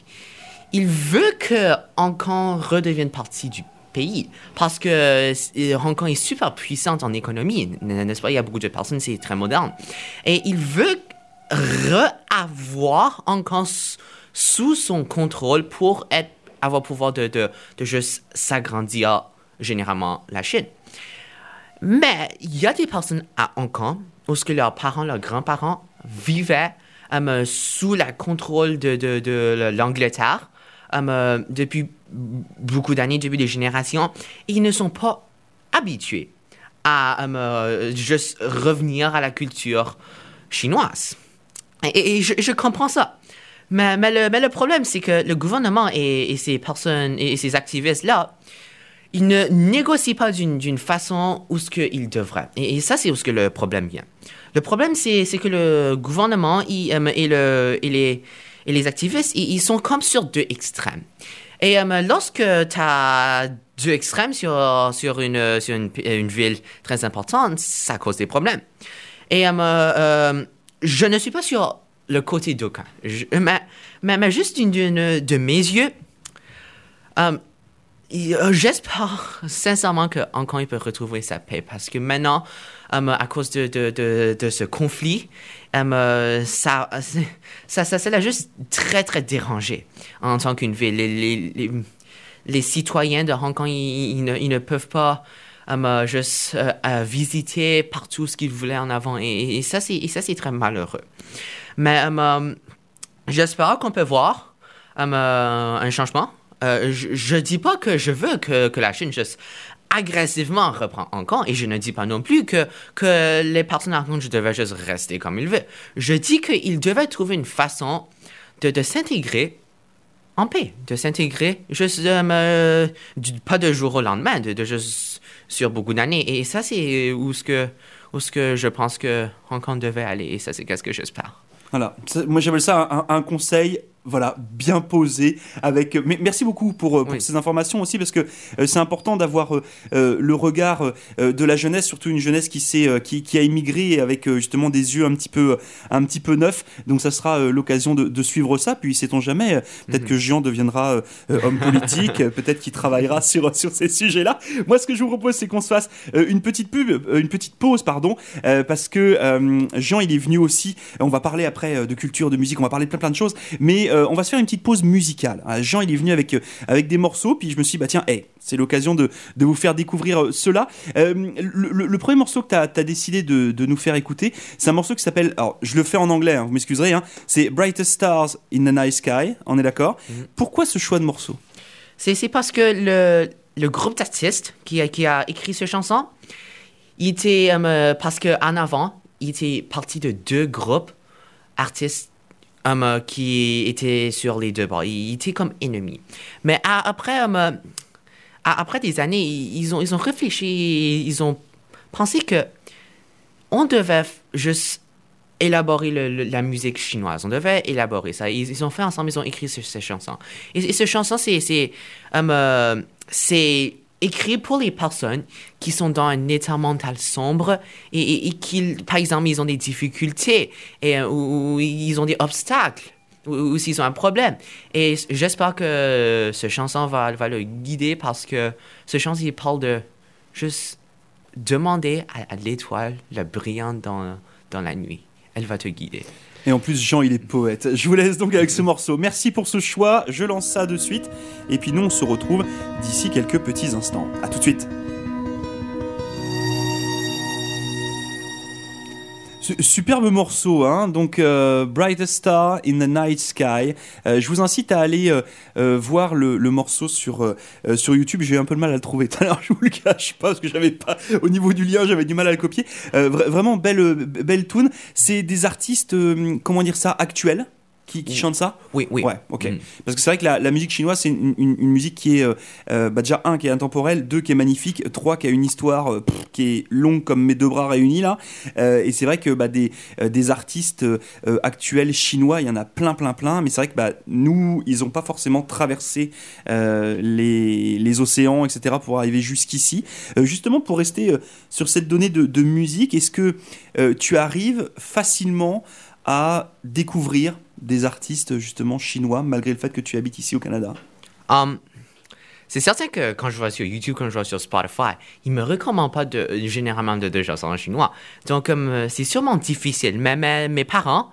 il veut que Hong Kong redevienne partie du pays parce que euh, Hong Kong est super puissante en économie, n'est-ce pas? Il y a beaucoup de personnes, c'est très moderne. Et il veut re-avoir s- sous son contrôle pour être, avoir pouvoir de, juste s'agrandir généralement la Chine. Mais il y a des personnes à Hong Kong où ce que leurs parents, leurs grands-parents vivaient euh, sous le contrôle de l'Angleterre euh, depuis beaucoup d'années, depuis des générations. Et ils ne sont pas habitués à euh, juste revenir à la culture chinoise. Et, je, comprends ça. Mais, mais, le, mais le problème, c'est que le gouvernement et, ces personnes et ces activistes-là, ils ne négocient pas d'une façon où ce qu'ils devraient. Et, ça, c'est où ce que le problème vient. Le problème, c'est que le gouvernement il, euh, et, le, et, les, et les activistes, ils, sont comme sur deux extrêmes. Et euh, lorsque tu as deux extrêmes sur, sur, une, sur une, ville très importante, ça cause des problèmes. Et euh, je ne suis pas sur le côté d'aucun. Mais, mais, juste d'une- de mes yeux, euh, J'espère sincèrement que Hong Kong il peut retrouver sa paix parce que maintenant, euh, à cause de, de, de, ce conflit, euh, ça, ça, ça, ça l'a juste très, très dérangé en tant qu'une ville. Les, les, citoyens de Hong Kong, ils ne, ils ne peuvent pas euh, juste euh, euh, visiter partout ce qu'ils voulaient en avant. Et, et ça, c'est très malheureux. Mais j'espère qu'on peut voir un changement. Euh, je ne dis pas que je veux que, que la Chine juste agressivement reprend Kong et je ne dis pas non plus que, que les à Hong Kong devaient juste rester comme ils veulent. Je dis qu'ils devaient trouver une façon de, de s'intégrer en paix, de s'intégrer, juste euh, pas de jour au lendemain, de, de juste sur beaucoup d'années. Et ça, c'est où ce que, où ce que je pense que Hong Kong devait aller. Et ça, c'est qu'est-ce que j'espère. Voilà, moi j'appelle ça un conseil. Voilà, bien posé. Avec, mais merci beaucoup pour, euh, pour Oui. ces informations aussi parce que euh, c'est important d'avoir euh, euh, le regard euh, de la jeunesse, surtout une jeunesse qui, euh, qui, qui a immigré avec euh, justement des yeux un petit peu, un petit peu neufs. Donc ça sera euh, l'occasion de, de suivre ça. Puis sait-on jamais, euh, peut-être Mhm. que Jean deviendra euh, euh, homme politique, euh, peut-être qu'il travaillera sur, sur ces sujets-là. Moi, ce que je vous propose, c'est qu'on se fasse euh, une petite pub, euh, une petite pause, pardon, euh, parce que euh, Jean, il est venu aussi. On va parler après euh, de culture, de musique, on va parler de plein plein de choses, mais euh, on va se faire une petite pause musicale. Ah, Jean, il est venu avec euh, avec des morceaux, puis je me suis dit, bah tiens, hey, c'est l'occasion de, de vous faire découvrir euh, cela. Euh, le, premier morceau que tu as, décidé de, de nous faire écouter, c'est un morceau qui s'appelle, alors je le fais en anglais, hein, vous m'excuserez, hein, c'est Brightest Stars in the Night Sky, on est d'accord Pourquoi ce choix de morceau? C'est, parce que le, le groupe d'artistes qui a, qui a écrit cette chanson, il était, parce qu'en avant, il était parti de deux groupes artistes qui étaient sur les deux bords. Ils étaient comme ennemis. Mais après, euh, après des années, ils ont, ils ont réfléchi, ils ont pensé que on devait juste élaborer la musique chinoise. On devait élaborer ça. Ils, ont fait ensemble, ils ont écrit ce- ces chansons. Et, et cette chanson, c'est, c'est, c'est écrit pour les personnes qui sont dans un état mental sombre et, et, qui, par exemple, ils ont des difficultés et, euh, ou, ils ont des obstacles ou, s'ils ont un problème. Et j'espère que ce chanson va, va le guider parce que ce chanson, il parle de juste demander à, à l'étoile, la brillante dans, dans la nuit. Elle va te guider. Et en plus, Jean, il est poète. Je vous laisse donc avec ce morceau. Merci pour ce choix. Je lance ça de suite. Et puis nous, on se retrouve d'ici quelques petits instants. À tout de suite. Superbe morceau, hein donc euh, Brightest Star in the Night Sky. Euh, je vous incite à aller euh, voir le, morceau sur, YouTube. J'ai eu un peu de mal à le trouver tout à l'heure, je vous le cache pas, parce que j'avais pas, au niveau du lien, j'avais du mal à le copier. Vra- vraiment belle, belle tune. C'est des artistes, comment dire ça, actuels qui, qui Oui. chantent ça? Oui, oui. Ouais, ok. Mm. Parce que c'est vrai que la, la musique chinoise, c'est une, une- une musique qui est, euh, euh, bah déjà, un, qui est intemporelle, deux, qui est magnifique, trois, qui a une histoire euh, pff, qui est longue comme mes deux bras réunis, là. Euh, et c'est vrai que bah, des, des artistes actuels chinois, il y en a plein, plein, plein. Mais c'est vrai que bah, nous, ils n'ont pas forcément traversé les, les océans, etc., pour arriver jusqu'ici. Justement, pour rester sur cette donnée de, de musique, est-ce que tu arrives facilement à découvrir des artistes justement chinois malgré le fait que tu habites ici au Canada Um, c'est certain que quand je vois sur YouTube, quand je vois sur Spotify, ils me recommandent pas généralement de, chansons chinois. Donc, euh, c'est sûrement difficile. Mais mes, parents,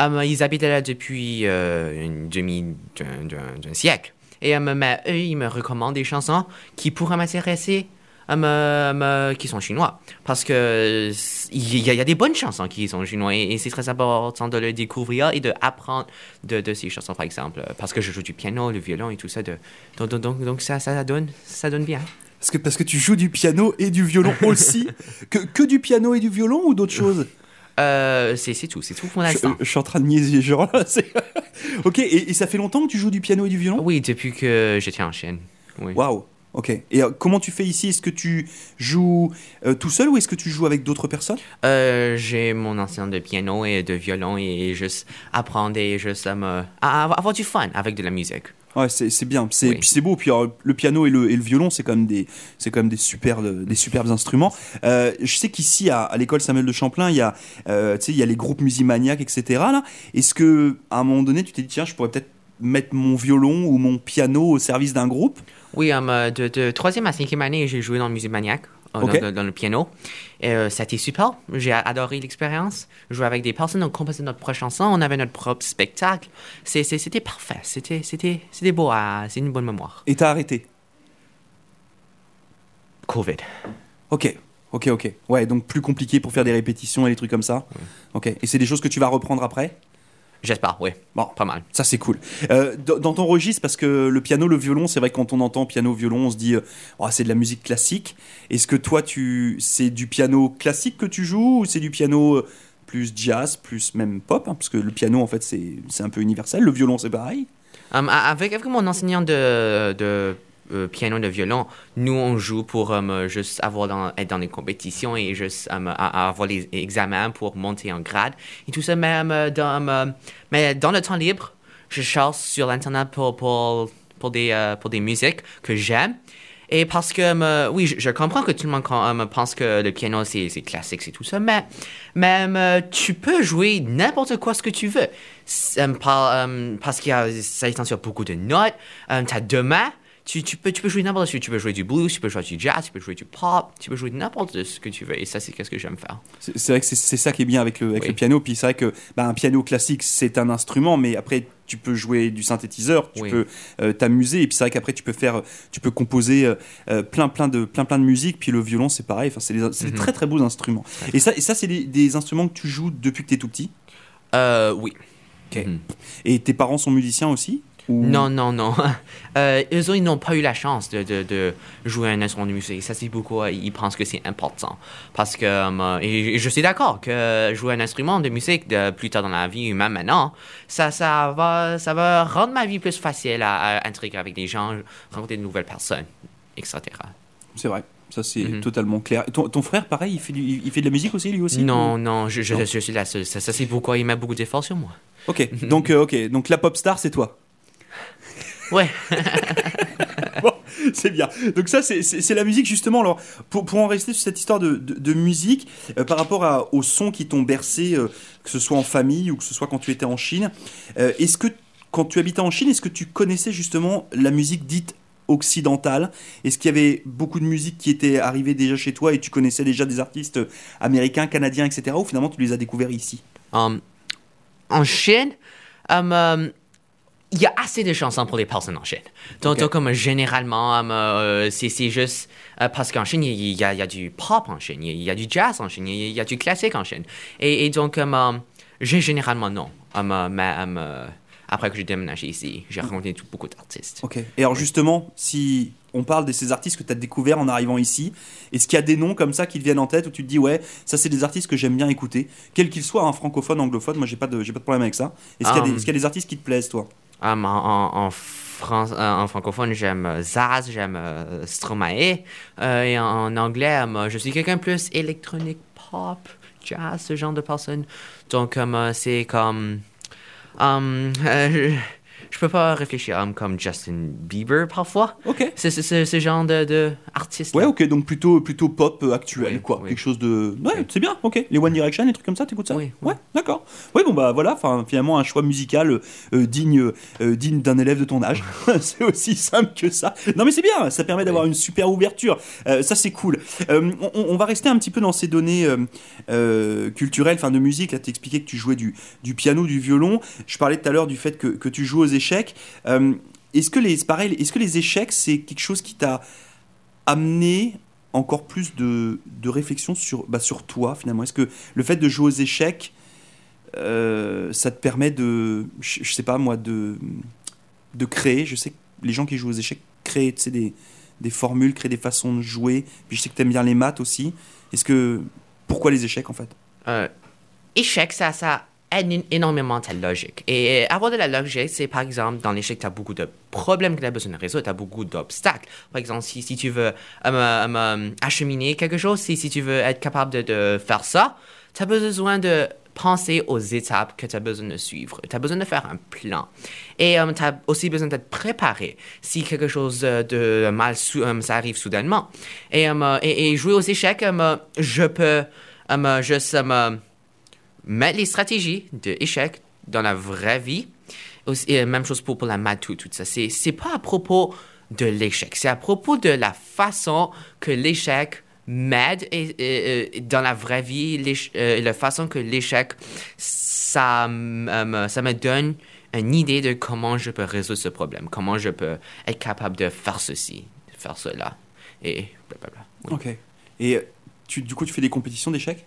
euh, ils habitent là depuis euh, une demi d'un- siècle. Et euh, mais eux, ils me recommandent des chansons qui pourraient m'intéresser, me- me- qui sont chinois. Parce que il y, a- il y a des bonnes chansons qui sont chinois et, et c'est très important de le découvrir et d'apprendre de, de ces chansons, par exemple. Parce que je joue du piano, le violon et tout ça. De, donc, donc, ça, ça, donne, ça donne bien. parce que, parce que tu joues du piano et du violon aussi que, que du piano et du violon ou d'autres choses? Euh, c'est tout, c'est tout pour je, l'instant. je suis en train de niaiser genre ok et, et ça fait longtemps que tu joues du piano et du violon? Oui, depuis que j'étais en Chine. Oui. waouh ok et euh, comment tu fais ici? Est-ce que tu joues euh, tout seul ou est-ce que tu joues avec d'autres personnes? Euh, j'ai mon enseignant de piano et de violon et juste apprendre et juste à me, à avoir avoir du fun avec de la musique. Ouais, c'est bien, c'est Oui. puis c'est beau. Puis alors, le piano et le, et le violon, c'est quand même des, c'est quand même des superbes, des superbes instruments. Euh, je sais qu'ici à, à l'école Samuel de Champlain, il y a, euh, tu sais, il y a les groupes musimaniaques, etc. Là, est-ce que à un moment donné, tu t'es dit tiens, je pourrais peut-être mettre mon violon ou mon piano au service d'un groupe? Oui, euh, de, de troisième à cinquième année, j'ai joué dans le Musique Maniaque, euh, dans, le piano. Et euh, a été super. J'ai adoré l'expérience. Jouer avec des personnes, on composait notre propre chanson, on avait notre propre spectacle. C'était parfait. C'était c'était- c'était beau. C'est une bonne mémoire. et t'as arrêté? Covid. Ok, ok, ok. Ouais, donc plus compliqué pour faire des répétitions et des trucs comme ça. Ok. Et c'est des choses que tu vas reprendre après? J'espère, oui. Bon, Pas mal. Ça, c'est cool. Euh, dans ton registre, parce que le piano, le violon, c'est vrai que quand on entend piano-violon, on se dit, euh, Oh, c'est de la musique classique. Est-ce que toi, tu, c'est du piano classique que tu joues ou c'est du piano euh, plus jazz, plus même pop hein, Parce que le piano, en fait, c'est un peu universel. Le violon, c'est pareil. Um, avec, avec mon enseignant de, de euh, piano, de violon, nous, on joue pour um, juste avoir être dans les compétitions et juste a- avoir les examens pour monter en grade et tout ça. Mais, um, dans, mais dans le temps libre, je cherche sur l'Internet pour, pour, pour, des, euh, pour des musiques que j'aime. Et parce que, oui, je, comprends que tout le monde pense que le piano, c'est classique, c'est tout ça, mais, um, tu peux jouer n'importe quoi ce que tu veux. Parce qu'il y a, ça étend sur beaucoup de notes, tu as deux mains, tu, tu, peux, tu peux jouer n'importe quoi. Tu peux jouer du blues, tu peux jouer du jazz, tu peux jouer du pop, tu peux jouer n'importe ce que tu veux. Et ça, c'est ce que j'aime faire. C'est vrai que c'est- ça qui est bien avec le, avec Oui. le piano. Puis c'est vrai que bah, un piano classique, c'est un instrument, mais après, tu peux jouer du synthétiseur, tu Oui. peux euh, t'amuser. Et puis c'est vrai qu'après, tu peux faire, tu peux composer euh, euh, plein, plein de, plein, plein de musique. Puis le violon, c'est pareil. Enfin, c'est des, des Mhm. très, très beaux instruments. Et ça, et ça c'est des, des instruments que tu joues depuis que tu es tout petit? Euh, oui. Ok. Mhm. Et tes parents sont musiciens aussi? Ou- Non, non, non. Euh, eux, autres, ils n'ont pas eu la chance de, de, de jouer un instrument de musique. Ça, c'est beaucoup. euh, Ils pensent que c'est important. Parce que, euh, et, je suis d'accord que jouer un instrument de musique de, plus tard dans la vie, même maintenant, ça, ça, va, ça va rendre ma vie plus facile à, à intégrer avec des gens, rencontrer de nouvelles personnes, etc. C'est vrai. Ça, c'est Mhm. totalement clair. Ton, ton frère, pareil, il fait, du- il fait de la musique aussi, lui aussi Non, ou- non, je, je, Non. je suis la seule. Ça, ça, c'est pourquoi il met beaucoup d'efforts sur moi. Ok. Donc, euh, ok. Donc la pop star, c'est toi. Ouais. Bon, c'est bien. Donc ça, c'est- la musique justement. Alors, pour, pour en rester sur cette histoire de, de- de musique, euh, par rapport à- aux sons qui t'ont bercé, euh, que ce soit en famille ou que ce soit quand tu étais en Chine, euh, est-ce que quand tu habitais en Chine, est-ce que tu connaissais justement la musique dite occidentale? Est-ce qu'il y avait beaucoup de musique qui était arrivée déjà chez toi et tu connaissais déjà des artistes américains, canadiens, etc. Ou finalement tu les as découverts ici? Um, en Chine, um, um, il y a assez de chansons pour les personnes en Chine. Donc, comme généralement, um, euh, c'est juste euh, parce qu'en Chine, il y, a- il y a du pop en Chine, il y a- il y, a du jazz en Chine, il y a, du classique en Chine. Et, et donc, um, j'ai généralement non. Um, euh, mais um, euh, après que j'ai déménagé ici, j'ai rencontré tout- beaucoup d'artistes. Ok. Et alors justement, si on parle de ces artistes que tu as découverts en arrivant ici, est-ce qu'il y a des noms comme ça qui te viennent en tête où tu te dis ouais, ça c'est des artistes que j'aime bien écouter, quels qu'ils soient, hein, francophones, anglophones, moi j'ai pas de j'ai pas de problème avec ça. Est-ce qu'il y, a des- Um. est-ce qu'il y a des artistes qui te plaisent toi? Um, en, France, euh, en francophone, j'aime euh, Zaz, j'aime euh, Stromae. Et en, en anglais, je suis quelqu'un plus électronique, pop, jazz, ce genre de personne. Donc, c'est comme. Um, je, peux pas réfléchir um, comme Justin Bieber parfois. Ok. C'est ce genre de, de artiste. Ouais, ok, donc plutôt plutôt pop euh, actuel Oui, quoi, oui. quelque chose de ouais, Oui. c'est bien. Ok. Les One Direction, les trucs comme ça, t'écoutes ça Oui, Ouais, d'accord. Oui, bon bah voilà, enfin finalement un choix musical euh, digne euh, digne d'un élève de ton âge. c'est aussi simple que ça. Non mais c'est bien, ça permet d'avoir Oui. une super ouverture. Euh, ça c'est cool. Euh, on, on va rester un petit peu dans ces données euh, euh, culturelles, enfin de musique. Là, t'expliquais que tu jouais du, du piano, du violon. Je parlais tout à l'heure du fait que, que tu joues aux échecs. Euh, est-ce que les pareil, est-ce que les échecs c'est quelque chose qui t'a amené encore plus de, de réflexion sur, bah, sur toi finalement? Est-ce que le fait de jouer aux échecs, euh, ça te permet de, je, je sais pas moi, de, de créer? Je sais que les gens qui jouent aux échecs créent tu sais, des, des formules, créent des façons de jouer. Puis je sais que tu aimes bien les maths aussi. Est-ce que. Pourquoi les échecs en fait? Euh, échec, ça, ça énormément ta logique. Et avoir de la logique, c'est par exemple, dans l'échec, tu as beaucoup de problèmes que tu as besoin de résoudre, tu as beaucoup d'obstacles. Par exemple, si, si tu veux euh, euh, euh, acheminer quelque chose, si, si tu veux être capable de, faire ça, tu as besoin de penser aux étapes que tu as besoin de suivre. Tu as besoin de faire un plan. Et tu as aussi besoin d'être préparé si quelque chose de, mal euh, ça arrive soudainement. Et, euh, et, et jouer aux échecs, euh, je peux euh, juste euh, mettre les stratégies d'échecs dans la vraie vie. Et même chose pour, pour la maths, tout, ça. C'est, c'est pas à propos de l'échec, c'est à propos de la façon que l'échec m'aide et, dans la vraie vie, euh, la façon que l'échec, ça, euh, ça me donne une idée de comment je peux résoudre ce problème, comment je peux être capable de faire ceci, de faire cela, et blablabla. Ok. Et euh, tu, du coup, tu fais des compétitions d'échecs?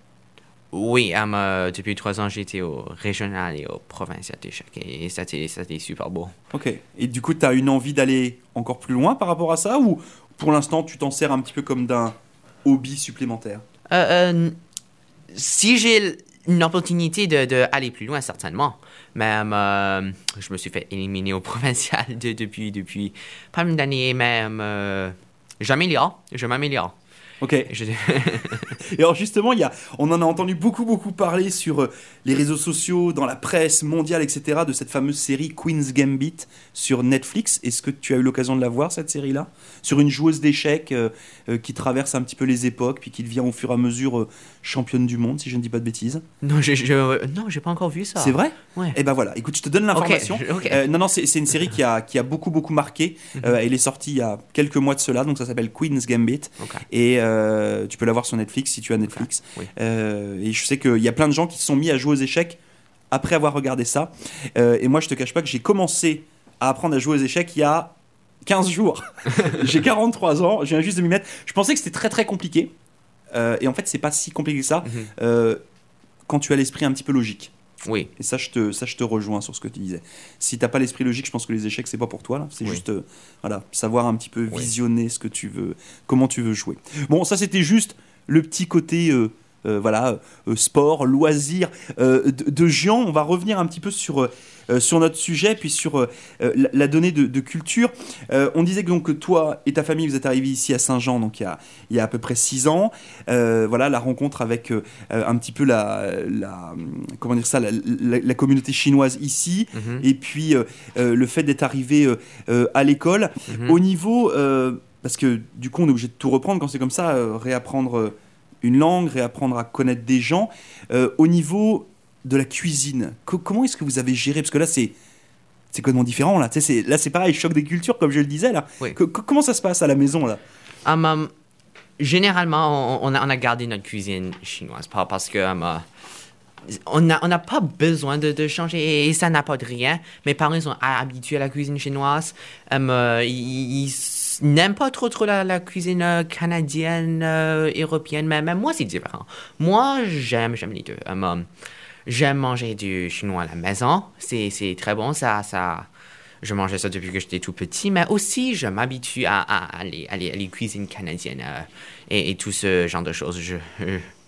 Oui, euh, depuis trois ans, j'étais au régional et au provincial d'échecs et c'était c'était super beau. Ok. Et du coup, tu as une envie d'aller encore plus loin par rapport à ça Ou pour l'instant, tu t'en sers un petit peu comme d'un hobby supplémentaire? Euh, euh, si j'ai une opportunité d'aller de, aller plus loin, certainement. Même, euh, je me suis fait éliminer au provincial de- depuis, depuis pas mal d'années, même, euh, j'améliore, je m'améliore. Ok. Je- Et alors justement, il y a, on en a entendu beaucoup beaucoup parler sur euh, les réseaux sociaux, dans la presse mondiale, etc. de cette fameuse série Queen's Gambit sur Netflix. Est-ce que tu as eu l'occasion de la voir cette série-là? Sur une joueuse d'échecs euh, euh, qui traverse un petit peu les époques, puis qui devient au fur et à mesure euh, championne du monde, si je ne dis pas de bêtises? non, je, je- non, j'ai pas encore vu ça. C'est vrai? Ouais. Eh ben voilà. Écoute, je te donne l'information. Ok, ok. Euh, non, non, c'est c'est une série qui a, qui a beaucoup, beaucoup marqué. Elle est sortie il y a quelques mois de cela, donc ça s'appelle Queen's Gambit. Ok. Et euh, tu peux la voir sur Netflix si tu as Netflix. Oui. Euh, et je sais qu'il y a plein de gens qui se sont mis à jouer aux échecs après avoir regardé ça. Euh, et moi, je te cache pas que j'ai commencé à apprendre à jouer aux échecs il y a 15 jours. j'ai 43 ans, je viens juste de m'y mettre. Je pensais que c'était très, très compliqué. Et en fait, c'est pas si compliqué que ça Mhm. quand tu as l'esprit un petit peu logique. Oui, Et ça je, te, ça, je te rejoins sur ce que tu disais. Si t'as pas l'esprit logique, je pense que les échecs, c'est pas pour toi. là. C'est Oui. juste euh, voilà, savoir un petit peu Oui. visionner ce que tu veux, comment tu veux jouer. Bon, ça, c'était juste le petit côté. euh, euh, voilà, euh, sport, loisir euh, de, de. On va revenir un petit peu sur, sur notre sujet, puis sur la, la donnée de, de culture. On disait que, donc, que toi et ta famille, vous êtes arrivés ici à Saint-Jean, donc il y a, il y a à peu près six ans. Voilà, la rencontre avec un petit peu la, la- comment dire ça, la, communauté chinoise ici, Mhm. et puis le fait d'être arrivé à l'école. Mhm. Au niveau, parce que du coup, on est obligé de tout reprendre quand c'est comme ça, réapprendre une langue, réapprendre à connaître des gens. Euh, au niveau de la cuisine, co- comment est-ce que vous avez géré? Parce que là, c'est c'est complètement différent là. Là, c'est pareil, choc des cultures, comme je le disais là. Oui. Co- co- comment ça se passe à la maison là? Um, um, généralement, on, on a, on a gardé notre cuisine chinoise parce que um, on n'a on pas besoin de, de changer et, ça n'apporte rien. Mes parents sont habitués à la cuisine chinoise. Euh, ils, n'aiment pas trop, trop la, cuisine euh, canadienne, euh, européenne, mais même moi, c'est différent. Moi, j'aime, j'aime les deux. Um, um, j'aime manger du chinois à la maison. C'est, très bon, ça, ça, je mangeais ça depuis que j'étais tout petit, mais aussi je m'habitue à, à, à les, à cuisines canadiennes euh, et, tout ce genre de choses.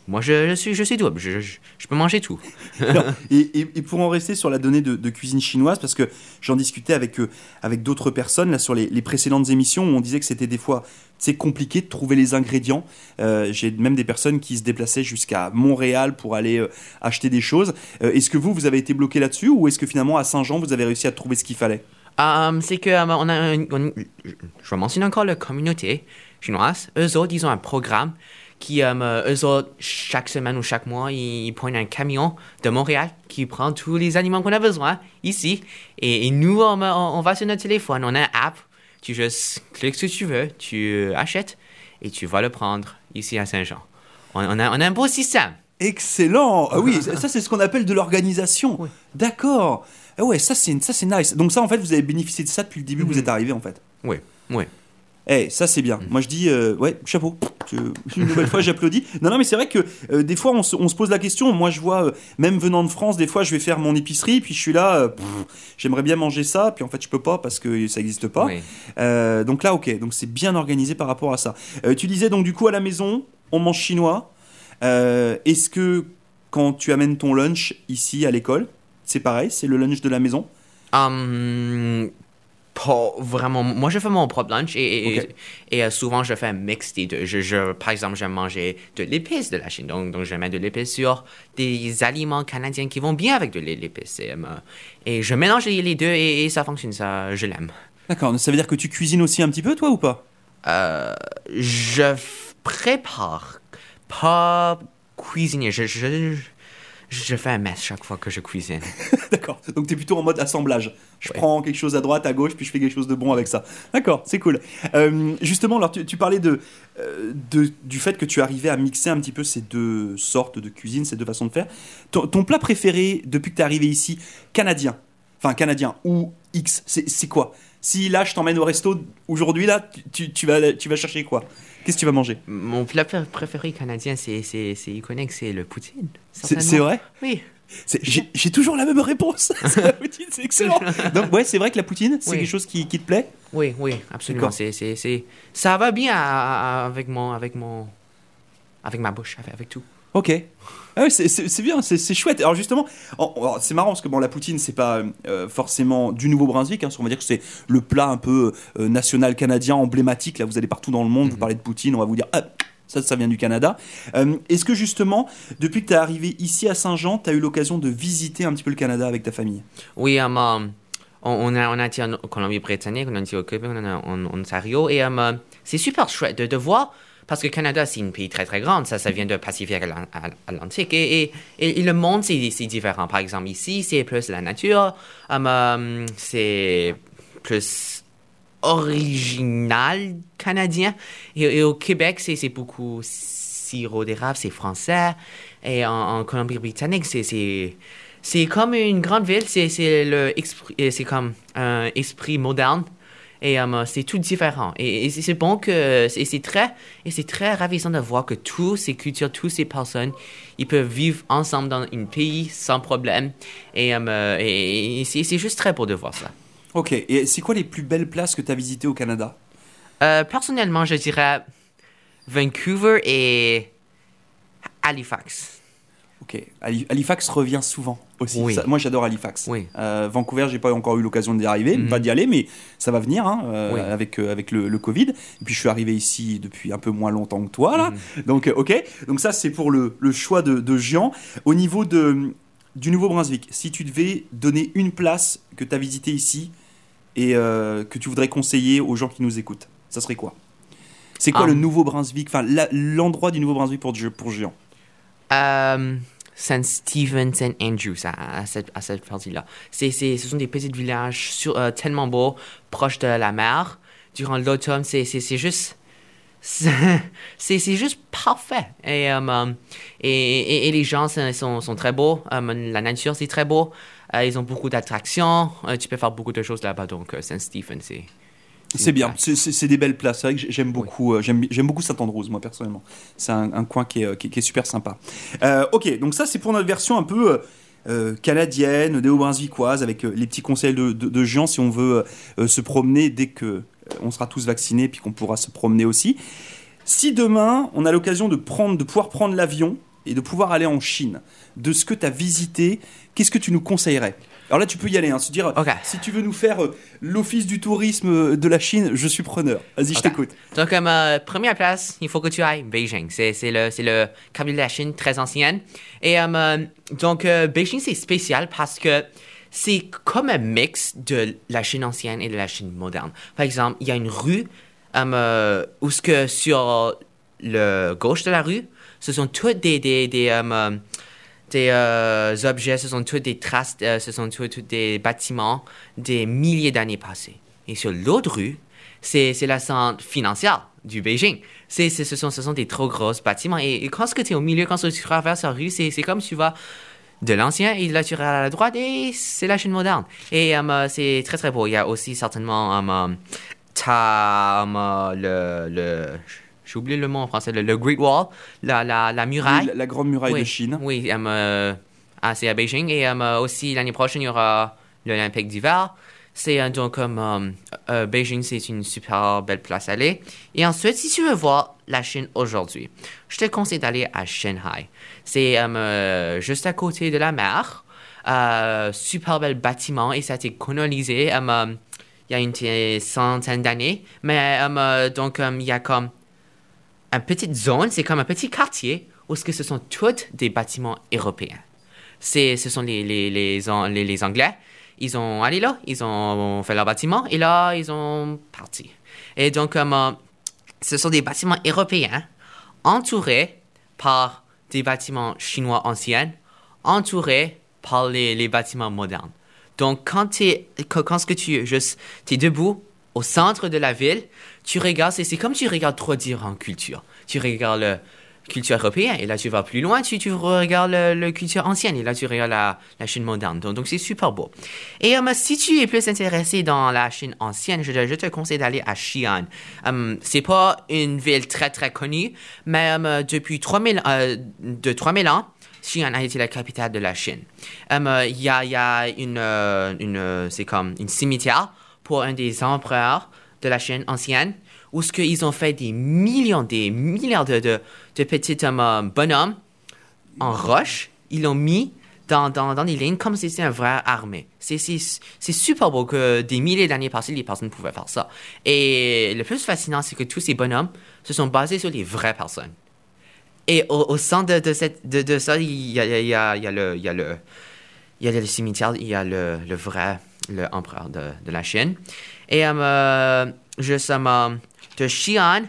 Moi, je, je suis, je suis double. Je, je, je peux manger tout. Alors, et, pour en rester sur la donnée de, de cuisine chinoise, parce que j'en discutais avec, euh, avec d'autres personnes là, sur les, les précédentes émissions où on disait que c'était des fois c'est compliqué de trouver les ingrédients. Euh, J'ai même des personnes qui se déplaçaient jusqu'à Montréal pour aller euh, acheter des choses. Est-ce que vous, vous avez été bloqué là-dessus ou est-ce que finalement à Saint-Jean, vous avez réussi à trouver ce qu'il fallait? Um, c'est que um, on a un- on- je mentionne encore la communauté chinoise. Eux autres, ils ont un programme qui, euh, eux autres, chaque semaine ou chaque mois, ils, ils prennent un camion de Montréal qui prend tous les aliments qu'on a besoin ici. Et, et nous, on, va sur notre téléphone, on a un app. Tu juste cliques ce que tu veux, tu achètes et tu vas le prendre ici à Saint-Jean. On, on a, on a un beau système. Excellent Ah oui, ça c'est ce qu'on appelle de l'organisation. Oui. D'accord. Ah ouais, ça c'est ça c'est nice. Donc ça en fait, vous avez bénéficié de ça depuis le début que vous Mhm. êtes arrivé en fait. Oui, oui. Eh, ça c'est bien. Moi je dis, euh, ouais, chapeau. Une nouvelle fois, j'applaudis. Non, non, mais c'est vrai que euh, des fois on se, on se pose la question. Moi je vois, euh, même venant de France, des fois je vais faire mon épicerie, puis je suis là, j'aimerais bien manger ça, puis en fait je peux pas parce que ça n'existe pas. oui. Donc là, ok, donc c'est bien organisé par rapport à ça. Tu disais donc du coup à la maison, on mange chinois. Est-ce que quand tu amènes ton lunch ici à l'école, c'est pareil, c'est le lunch de la maison? Hum, pas vraiment. Moi, je fais mon propre lunch et, et, euh, souvent, je fais un mix des deux. Je, je- par exemple, j'aime manger de l'épice de la Chine. Donc, donc je mets de l'épice sur des aliments canadiens qui vont bien avec de l'é- l'épice. Et, euh, et je mélange les, deux et, ça fonctionne. Ça, je l'aime. D'accord, ça veut dire que tu cuisines aussi un petit peu toi ou pas? Euh, je prépare, pas cuisiner. Je, je, je fais un mess chaque fois que je cuisine. D'accord, donc tu es plutôt en mode assemblage. Je Ouais. prends quelque chose à droite, à gauche, puis je fais quelque chose de bon avec ça. D'accord, c'est cool. Euh, justement, alors tu, tu parlais de, euh, de- du fait que tu arrivais à mixer un petit peu ces deux sortes de cuisine, ces deux façons de faire. Ton, ton plat préféré depuis que tu es arrivé ici, canadien, enfin canadien ou X, c'est quoi? Si là je t'emmène au resto aujourd'hui, là, tu, tu- tu vas, tu vas chercher quoi? Qu'est-ce que tu vas manger? Mon plat pr- préféré canadien, c'est c'est- c'est iconique, c'est le poutine. C'est vrai? Oui. J'ai toujours la même réponse. C'est la poutine, c'est excellent. Donc ouais, c'est vrai que la poutine, c'est Oui. quelque chose qui, qui te plaît? Oui, oui, absolument. C'est, c'est, c'est, ça va bien à- avec mon, avec mon, avec ma bouche, avec, avec tout. Ok. Ah oui, c'est- bien, c'est chouette. Alors justement, c'est marrant parce que bon, la poutine, c'est pas euh, forcément du Nouveau-Brunswick. hein, on va dire que c'est le plat un peu euh, national canadien, emblématique. Là, vous allez partout dans le monde, vous parlez de poutine, on va vous dire, ah, ça, ça vient du Canada. Euh, Est-ce que justement, depuis que tu es arrivé ici à Saint-Jean, tu as eu l'occasion de visiter un petit peu le Canada avec ta famille? Oui, um, um, on, on a, on a été en Colombie-Britannique, on a été au Québec, on a en, Ontario, et um, c'est super chouette de, de voir, parce que le Canada, c'est un pays très très grand, ça, ça vient de Pacifique Atlan- At- Atlantique, et, et, et- le monde, c'est différent. Par exemple, ici, c'est plus la nature, um, um, c'est plus original canadien, et, au Québec, c'est beaucoup sirop d'érable, c'est français, et en, Colombie-Britannique, c'est- c'est... Comme une grande ville, c'est c'est le c'est comme un esprit moderne et euh, c'est tout différent. Et, et c'est bon que c'est c'est très et c'est très ravissant de voir que toutes ces cultures, toutes ces personnes, ils peuvent vivre ensemble dans un pays sans problème. Et, euh, et, et c'est c'est juste très beau de voir ça. Ok, et c'est quoi les plus belles places que tu as visitées au Canada? Euh, personnellement, je dirais Vancouver et Halifax. Ok, Ali- Halifax revient souvent aussi. Oui. Ça- moi j'adore Halifax. Oui. Euh, Vancouver, j'ai pas encore eu l'occasion d'y arriver, Mhm. pas d'y aller, mais ça va venir hein, euh, Oui. avec, euh, avec le, le Covid. Et puis je suis arrivé ici depuis un peu moins longtemps que toi là. Mhm. Donc euh, ok, donc ça c'est pour le, le choix de, de Jean. Au niveau de, du Nouveau-Brunswick, si tu devais donner une place que tu as visitée ici et que tu voudrais conseiller aux gens qui nous écoutent, ça serait quoi? C'est quoi Ah. le Nouveau-Brunswick, enfin l'endroit du Nouveau-Brunswick pour, pour Jean? Euh, Saint Stephen, Saint Andrews, à, à cette, à cette partie-là. Ce sont des petits villages sur- euh, tellement beaux, proches de la mer. Durant l'automne, c'est, juste... C'est, juste parfait. Et, euh, et, et, et les gens sont, sont, très beaux. Euh, la nature, c'est très beau. Ils ont beaucoup d'attractions. Tu peux faire beaucoup de choses là-bas. Donc, Saint Stephen, c'est... C'est bien, c'est- des belles places. C'est vrai que j'aime beaucoup, euh, j'aime beaucoup Saint-Andrews, moi personnellement. C'est un, un coin qui est, euh, qui est- qui est super sympa. Euh, ok, donc ça c'est pour notre version un peu euh, euh, canadienne, néo-brunswickoise, avec euh, les petits conseils de, de, de Jean si on veut euh, se promener dès que euh, on sera tous vaccinés, puis qu'on pourra se promener aussi. Si demain on a l'occasion de prendre, de pouvoir prendre l'avion et de pouvoir aller en Chine, de ce que tu as visité, qu'est-ce que tu nous conseillerais? Alors là, tu peux y aller, hein, se dire, si tu veux nous faire euh, l'office du tourisme euh, de la Chine, je suis preneur. Vas-y, je t'écoute. Donc, comme euh, première place, il faut que tu ailles Beijing. C'est, c'est le, c'est le capital de la Chine, très ancienne. Et euh, donc, euh, Beijing, c'est spécial parce que c'est comme un mix de la Chine ancienne et de la Chine moderne. Par exemple, il y a une rue où ce que sur le gauche de la rue, ce sont toutes des, des, des, des euh, objets, ce sont toutes des traces, euh, ce sont tous tous des bâtiments des milliers d'années passées. Et sur l'autre rue, c'est la centre financière du Beijing. C'est ce, sont, ce sont des trop gros bâtiments. Et, et quand tu es au milieu, quand tu traverses la rue, c'est comme tu vas de l'ancien et là tu regardes à la droite et c'est la Chine moderne. Et euh, c'est très très beau. Il y a aussi certainement le j'ai oublié le mot en français, le, le Great Wall, la, la, la muraille. La, la grande muraille oui, de Chine. Oui, euh, ah, c'est à Beijing. Et euh, aussi, l'année prochaine, il y aura l'Olympique d'hiver. C'est euh, donc comme euh, Beijing, c'est une super belle place à aller. Et ensuite, si tu veux voir la Chine aujourd'hui, je te conseille d'aller à Shanghai. C'est juste à côté de la mer. Super bel bâtiment et ça a été colonisé il y a une centaine d'années. Mais donc, il y a comme une petite zone, c'est comme un petit quartier où ce que ce sont tous des bâtiments européens. Ce sont les, les, les, les, Anglais. Ils ont allé là, ils ont fait leur bâtiment et là, ils ont parti. Et donc, euh, ce sont des bâtiments européens entourés par des bâtiments chinois anciens, entourés par les, les bâtiments modernes. Donc, quand, t'es- quand, ce que tu juste, es debout au centre de la ville, tu regardes, c'est comme tu regardes trois différentes cultures. Tu regardes la culture européenne, et là tu vas plus loin, tu, regardes la, la culture ancienne, et là tu regardes la, Chine moderne. Donc, c'est super beau. Et euh, si tu es plus intéressé dans la Chine ancienne, je, te conseille d'aller à Xi'an. Euh, c'est pas une ville très très connue, mais euh, depuis 3000, euh, de 3000 ans, Xi'an a été la capitale de la Chine. Il y, a, une, comme une cimetière pour un des empereurs de la Chine ancienne, où ce qu'ils ont fait des millions, des milliards de, de, petits euh, bonhommes en roche, ils l'ont mis dans, dans, dans les lignes comme si c'était un vrai armée. C'est super beau que des milliers d'années passées, les personnes pouvaient faire ça. Et le plus fascinant, c'est que tous ces bonhommes se sont basés sur les vraies personnes. Et au, au centre de, cette, de, de, ça, il y a, il y a, y a le... Y a le il y a le cimetière, il y a le, le vrai, le empereur de, de la Chine. Et euh, juste euh, de Xi'an,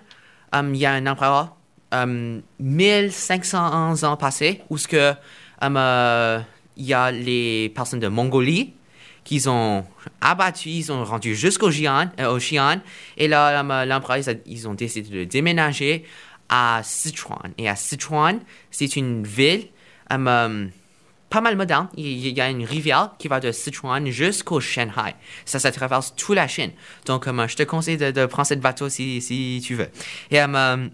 euh, il y a un empereur euh, 1500 ans passés où ce que euh, il y a les personnes de Mongolie qui ont abattu, ils ont rendu jusqu'au Xi'an, euh, Xi'an, et là, euh, l'empereur, ils, ont décidé de déménager à Sichuan. Et à Sichuan, c'est une ville euh, pas mal moderne. Il y a une rivière qui va de Sichuan jusqu'au Shanghai. Ça, ça traverse toute la Chine. Donc, euh, je te conseille de, prendre cette bateau si, tu veux. Et euh,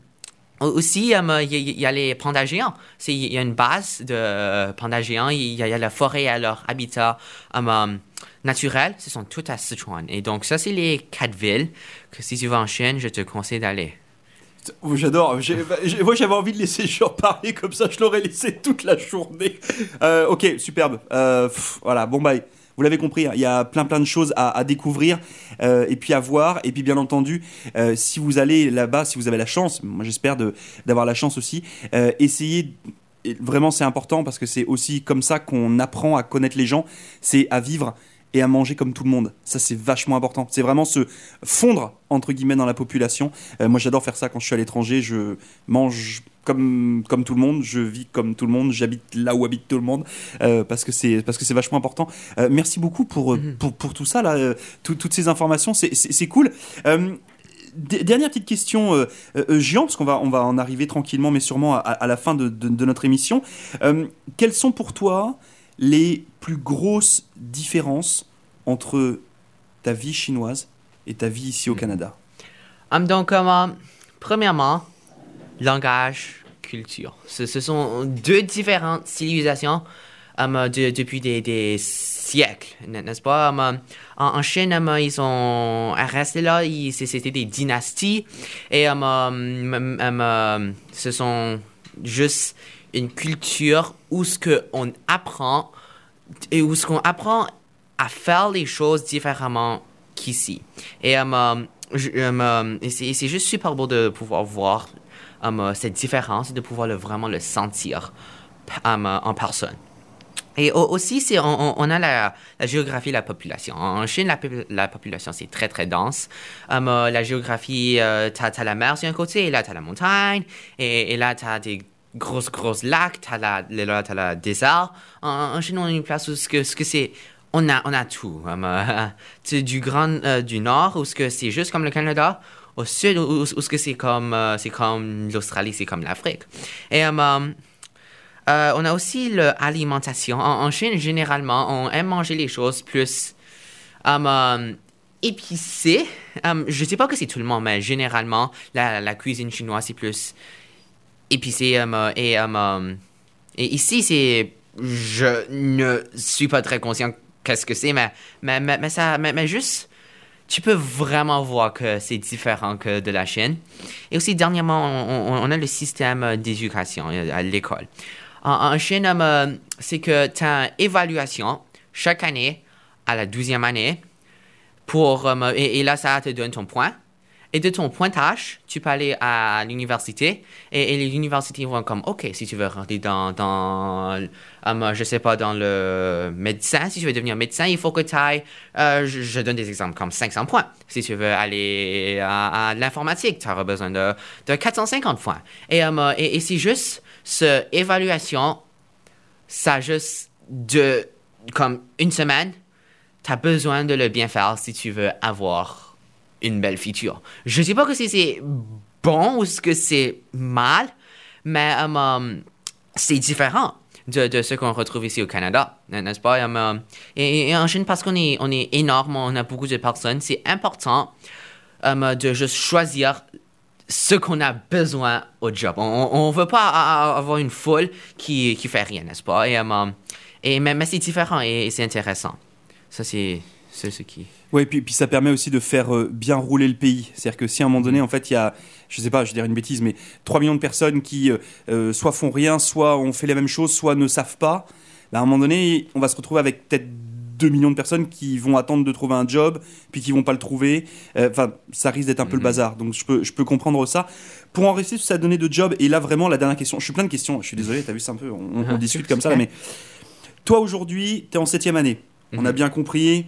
aussi, euh, il y, a- il y a les pandas géants. Il y a une base de pandas géants. Il y a, la forêt et leur habitat naturel. Ce sont toutes à Sichuan. Et donc, ça, c'est les quatre villes que si tu vas en Chine, je te conseille d'aller. Oh, J'adore. Bah, Moi, j'avais envie de laisser Jean parler comme ça, je l'aurais laissé toute la journée. Euh, ok, superbe. Euh, voilà, bon bye. Vous l'avez compris, hein, il y a plein plein de choses à, découvrir euh, et puis à voir. Et puis bien entendu, si vous allez là-bas, si vous avez la chance, moi j'espère d'avoir la chance aussi, essayez. Vraiment, c'est important parce que c'est aussi comme ça qu'on apprend à connaître les gens. C'est à vivre et à manger comme tout le monde. Ça, c'est vachement important. C'est vraiment se fondre, entre guillemets, dans la population. Euh, moi, j'adore faire ça quand je suis à l'étranger. Je mange comme, comme tout le monde, je vis comme tout le monde, j'habite là où habite tout le monde, euh, parce que c'est parce que c'est vachement important. Euh, merci beaucoup pour, Mhm. pour, pour tout ça, là, tout- toutes ces informations, c'est- cool. Dernière petite question, euh, euh, Jean, parce qu'on va, on va en arriver tranquillement, mais sûrement à, à la fin de, de- de notre émission. Euh, quelles sont pour toi les plus grosses différences entre ta vie chinoise et ta vie ici au Canada Hum, donc, euh, premièrement, langage, culture. Ce, ce sont deux différentes civilisations hum, de- depuis des, des siècles, n'est-ce pas? Hum, en, en Chine, ils sont restés là, c'était des dynasties, et ce sont juste une culture où ce qu'on apprend et où ce qu'on apprend à faire les choses différemment qu'ici. Et, um, um, um, um, c'est juste super beau de pouvoir voir um, uh, cette différence et de pouvoir le, vraiment le sentir uh, en personne. Et au- aussi, on, a la, géographie de la population. En Chine, la, la population, c'est très, très dense. Uh, la géographie, euh, t'as, t'as la mer sur un côté, et là, t'as la montagne, et, et là, t'as des grosses, grosses lacs, t'as la, là, t'as le désert. En, Chine, on a une place où ce que, ce que c'est... On a, on a tout. Um, du grand euh, du nord, où ce que c'est juste comme le Canada, au sud, où, où- ce que c'est comme, euh, c'est comme l'Australie, c'est comme l'Afrique. Et... euh, on a aussi l'alimentation. En, en Chine, généralement, on aime manger les choses plus épicées. Je ne sais pas que c'est tout le monde, mais généralement, la, la cuisine chinoise, c'est plus épicé. um, uh, et, um, um, et ici, c'est... Je ne suis pas très conscient qu'est-ce que c'est, mais, mais, mais, mais mais, juste... Tu peux vraiment voir que c'est différent que de la Chine. Et aussi, dernièrement, on, a le système euh, d'éducation euh, à l'école. En, en Chine, euh, c'est que tu as une évaluation chaque année à la douzième année. Pour, euh, et, et là, ça te donne ton point. Et de ton pointage, tu peux aller à l'université. Et, et les universités vont comme, OK, si tu veux rentrer dans, dans euh, je sais pas, dans le médecin, si tu veux devenir médecin, il faut que tu ailles, euh, je, donne des exemples comme 500 points. Si tu veux aller à, à l'informatique, tu auras besoin de, de 450 points. Et, euh, et, et juste cette évaluation, ça juste de, comme une semaine, tu as besoin de le bien faire si tu veux avoir une belle feature. Je sais pas que c'est- c'est bon ou ce que c'est mal, mais euh, euh, c'est différent de, ce qu'on retrouve ici au Canada, n'est-ce pas? Euh, et, en Chine, parce qu'on est, énorme, on a beaucoup de personnes, c'est important euh, de juste choisir ce qu'on a besoin au job. On ne veut pas avoir une foule qui, qui fait rien, n'est-ce pas? Et, mais, c'est différent et, et c'est intéressant. Ça, c'est ce qui. Oui, puis, puis ça permet aussi de faire euh, bien rouler le pays. C'est-à-dire que si à un moment donné, en fait, il y a, je sais pas, je vais dire une bêtise, mais 3 millions de personnes qui euh, euh, soit font rien, soit ont fait les mêmes choses, soit ne savent pas, bah, à un moment donné, on va se retrouver avec peut-être 2 millions de personnes qui vont attendre de trouver un job, puis qui vont pas le trouver. Euh, Enfin, ça risque d'être un peu le Mhm. bazar. Donc, je peux, je peux comprendre ça. Pour en rester sur sa donnée de job, et là, vraiment, la dernière question. Je suis plein de questions. Je suis désolé, t'as vu, c'est un peu. On, on Ah, discute comme ça, là, mais. Toi, aujourd'hui, t'es en septième année. On a Mhm. bien compris.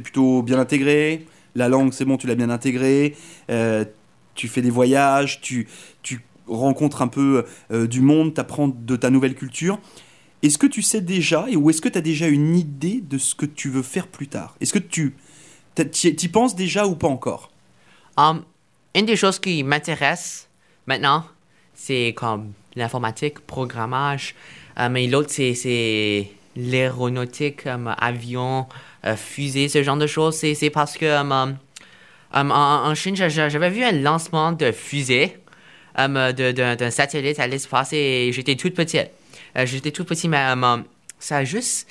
Plutôt bien intégré. La langue, c'est bon, tu l'as bien intégré. Euh, tu fais des voyages. Tu, tu rencontres un peu euh, du monde. T'apprends de ta nouvelle culture. Est-ce que tu sais déjà, et ou est-ce que tu as déjà une idée de ce que tu veux faire plus tard? Est-ce que tu t'y penses déjà ou pas encore? Um, une des choses qui m'intéresse maintenant, c'est comme l'informatique, programmage. Euh, mais l'autre, c'est, l'aéronautique, comme avion, euh, fusée, ce genre de choses. C'est, parce que um, um, um, en, Chine, j'a- j'a- j'avais vu un lancement de fusée um, d'un, satellite à l'espace et j'étais toute petite. Euh, j'étais toute petite, mais ça a juste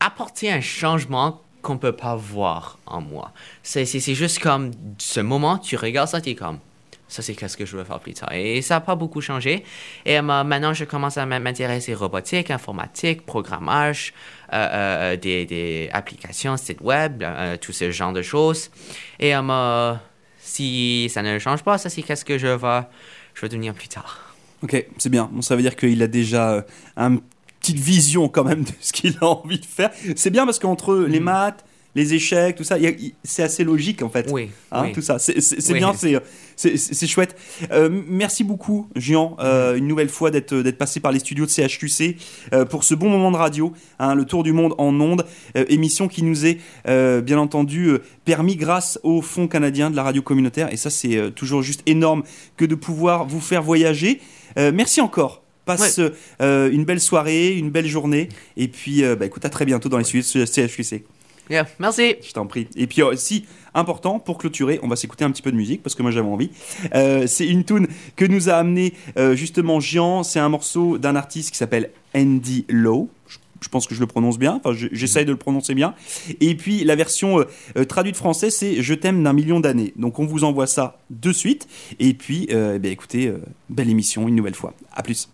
apporté un changement qu'on peut pas voir en moi. C'est juste comme ce moment, tu regardes ça, tu es comme, ça c'est qu'est-ce que je veux faire plus tard. Et ça n'a pas beaucoup changé. Et euh, maintenant, je commence à m'intéresser robotique, informatique, programmage, euh, euh, des, des applications, sites web, euh, tout ce genre de choses. Et euh, euh, si ça ne change pas, ça c'est qu'est-ce que je vais, je vais devenir plus tard. Ok, c'est bien. Bon, ça veut dire qu'il a déjà euh, une petite vision quand même de ce qu'il a envie de faire. C'est bien parce qu'entre les maths, les échecs, tout ça, c'est assez logique en fait. Oui, Hein, oui. tout ça. C'est Oui. bien, c'est- chouette. Euh, merci beaucoup, Jean, euh, une nouvelle fois d'être passé par les studios de CHQC euh, pour ce bon moment de radio, hein, le tour du monde en ondes, émission qui nous est bien entendu permis grâce au Fonds canadien de la radio communautaire. Et ça, c'est toujours juste énorme que de pouvoir vous faire voyager. Merci encore. Passe euh, une belle soirée, une belle journée. Et puis, euh, bah, écoute, à très bientôt dans les studios de CHQC. Merci. Je t'en prie. Et puis aussi, important, pour clôturer, on va s'écouter un petit peu de musique, parce que moi j'avais envie. Euh, c'est une tune que nous a amené euh, justement Jean. C'est un morceau d'un artiste qui s'appelle Andy Lowe. Je, pense que je le prononce bien, enfin je- j'essaye de le prononcer bien. Et puis la version euh, euh, traduite français, c'est Je t'aime d'un million d'années. Donc on vous envoie ça de suite. Et puis, euh, eh écoutez, euh, belle émission une nouvelle fois. À plus.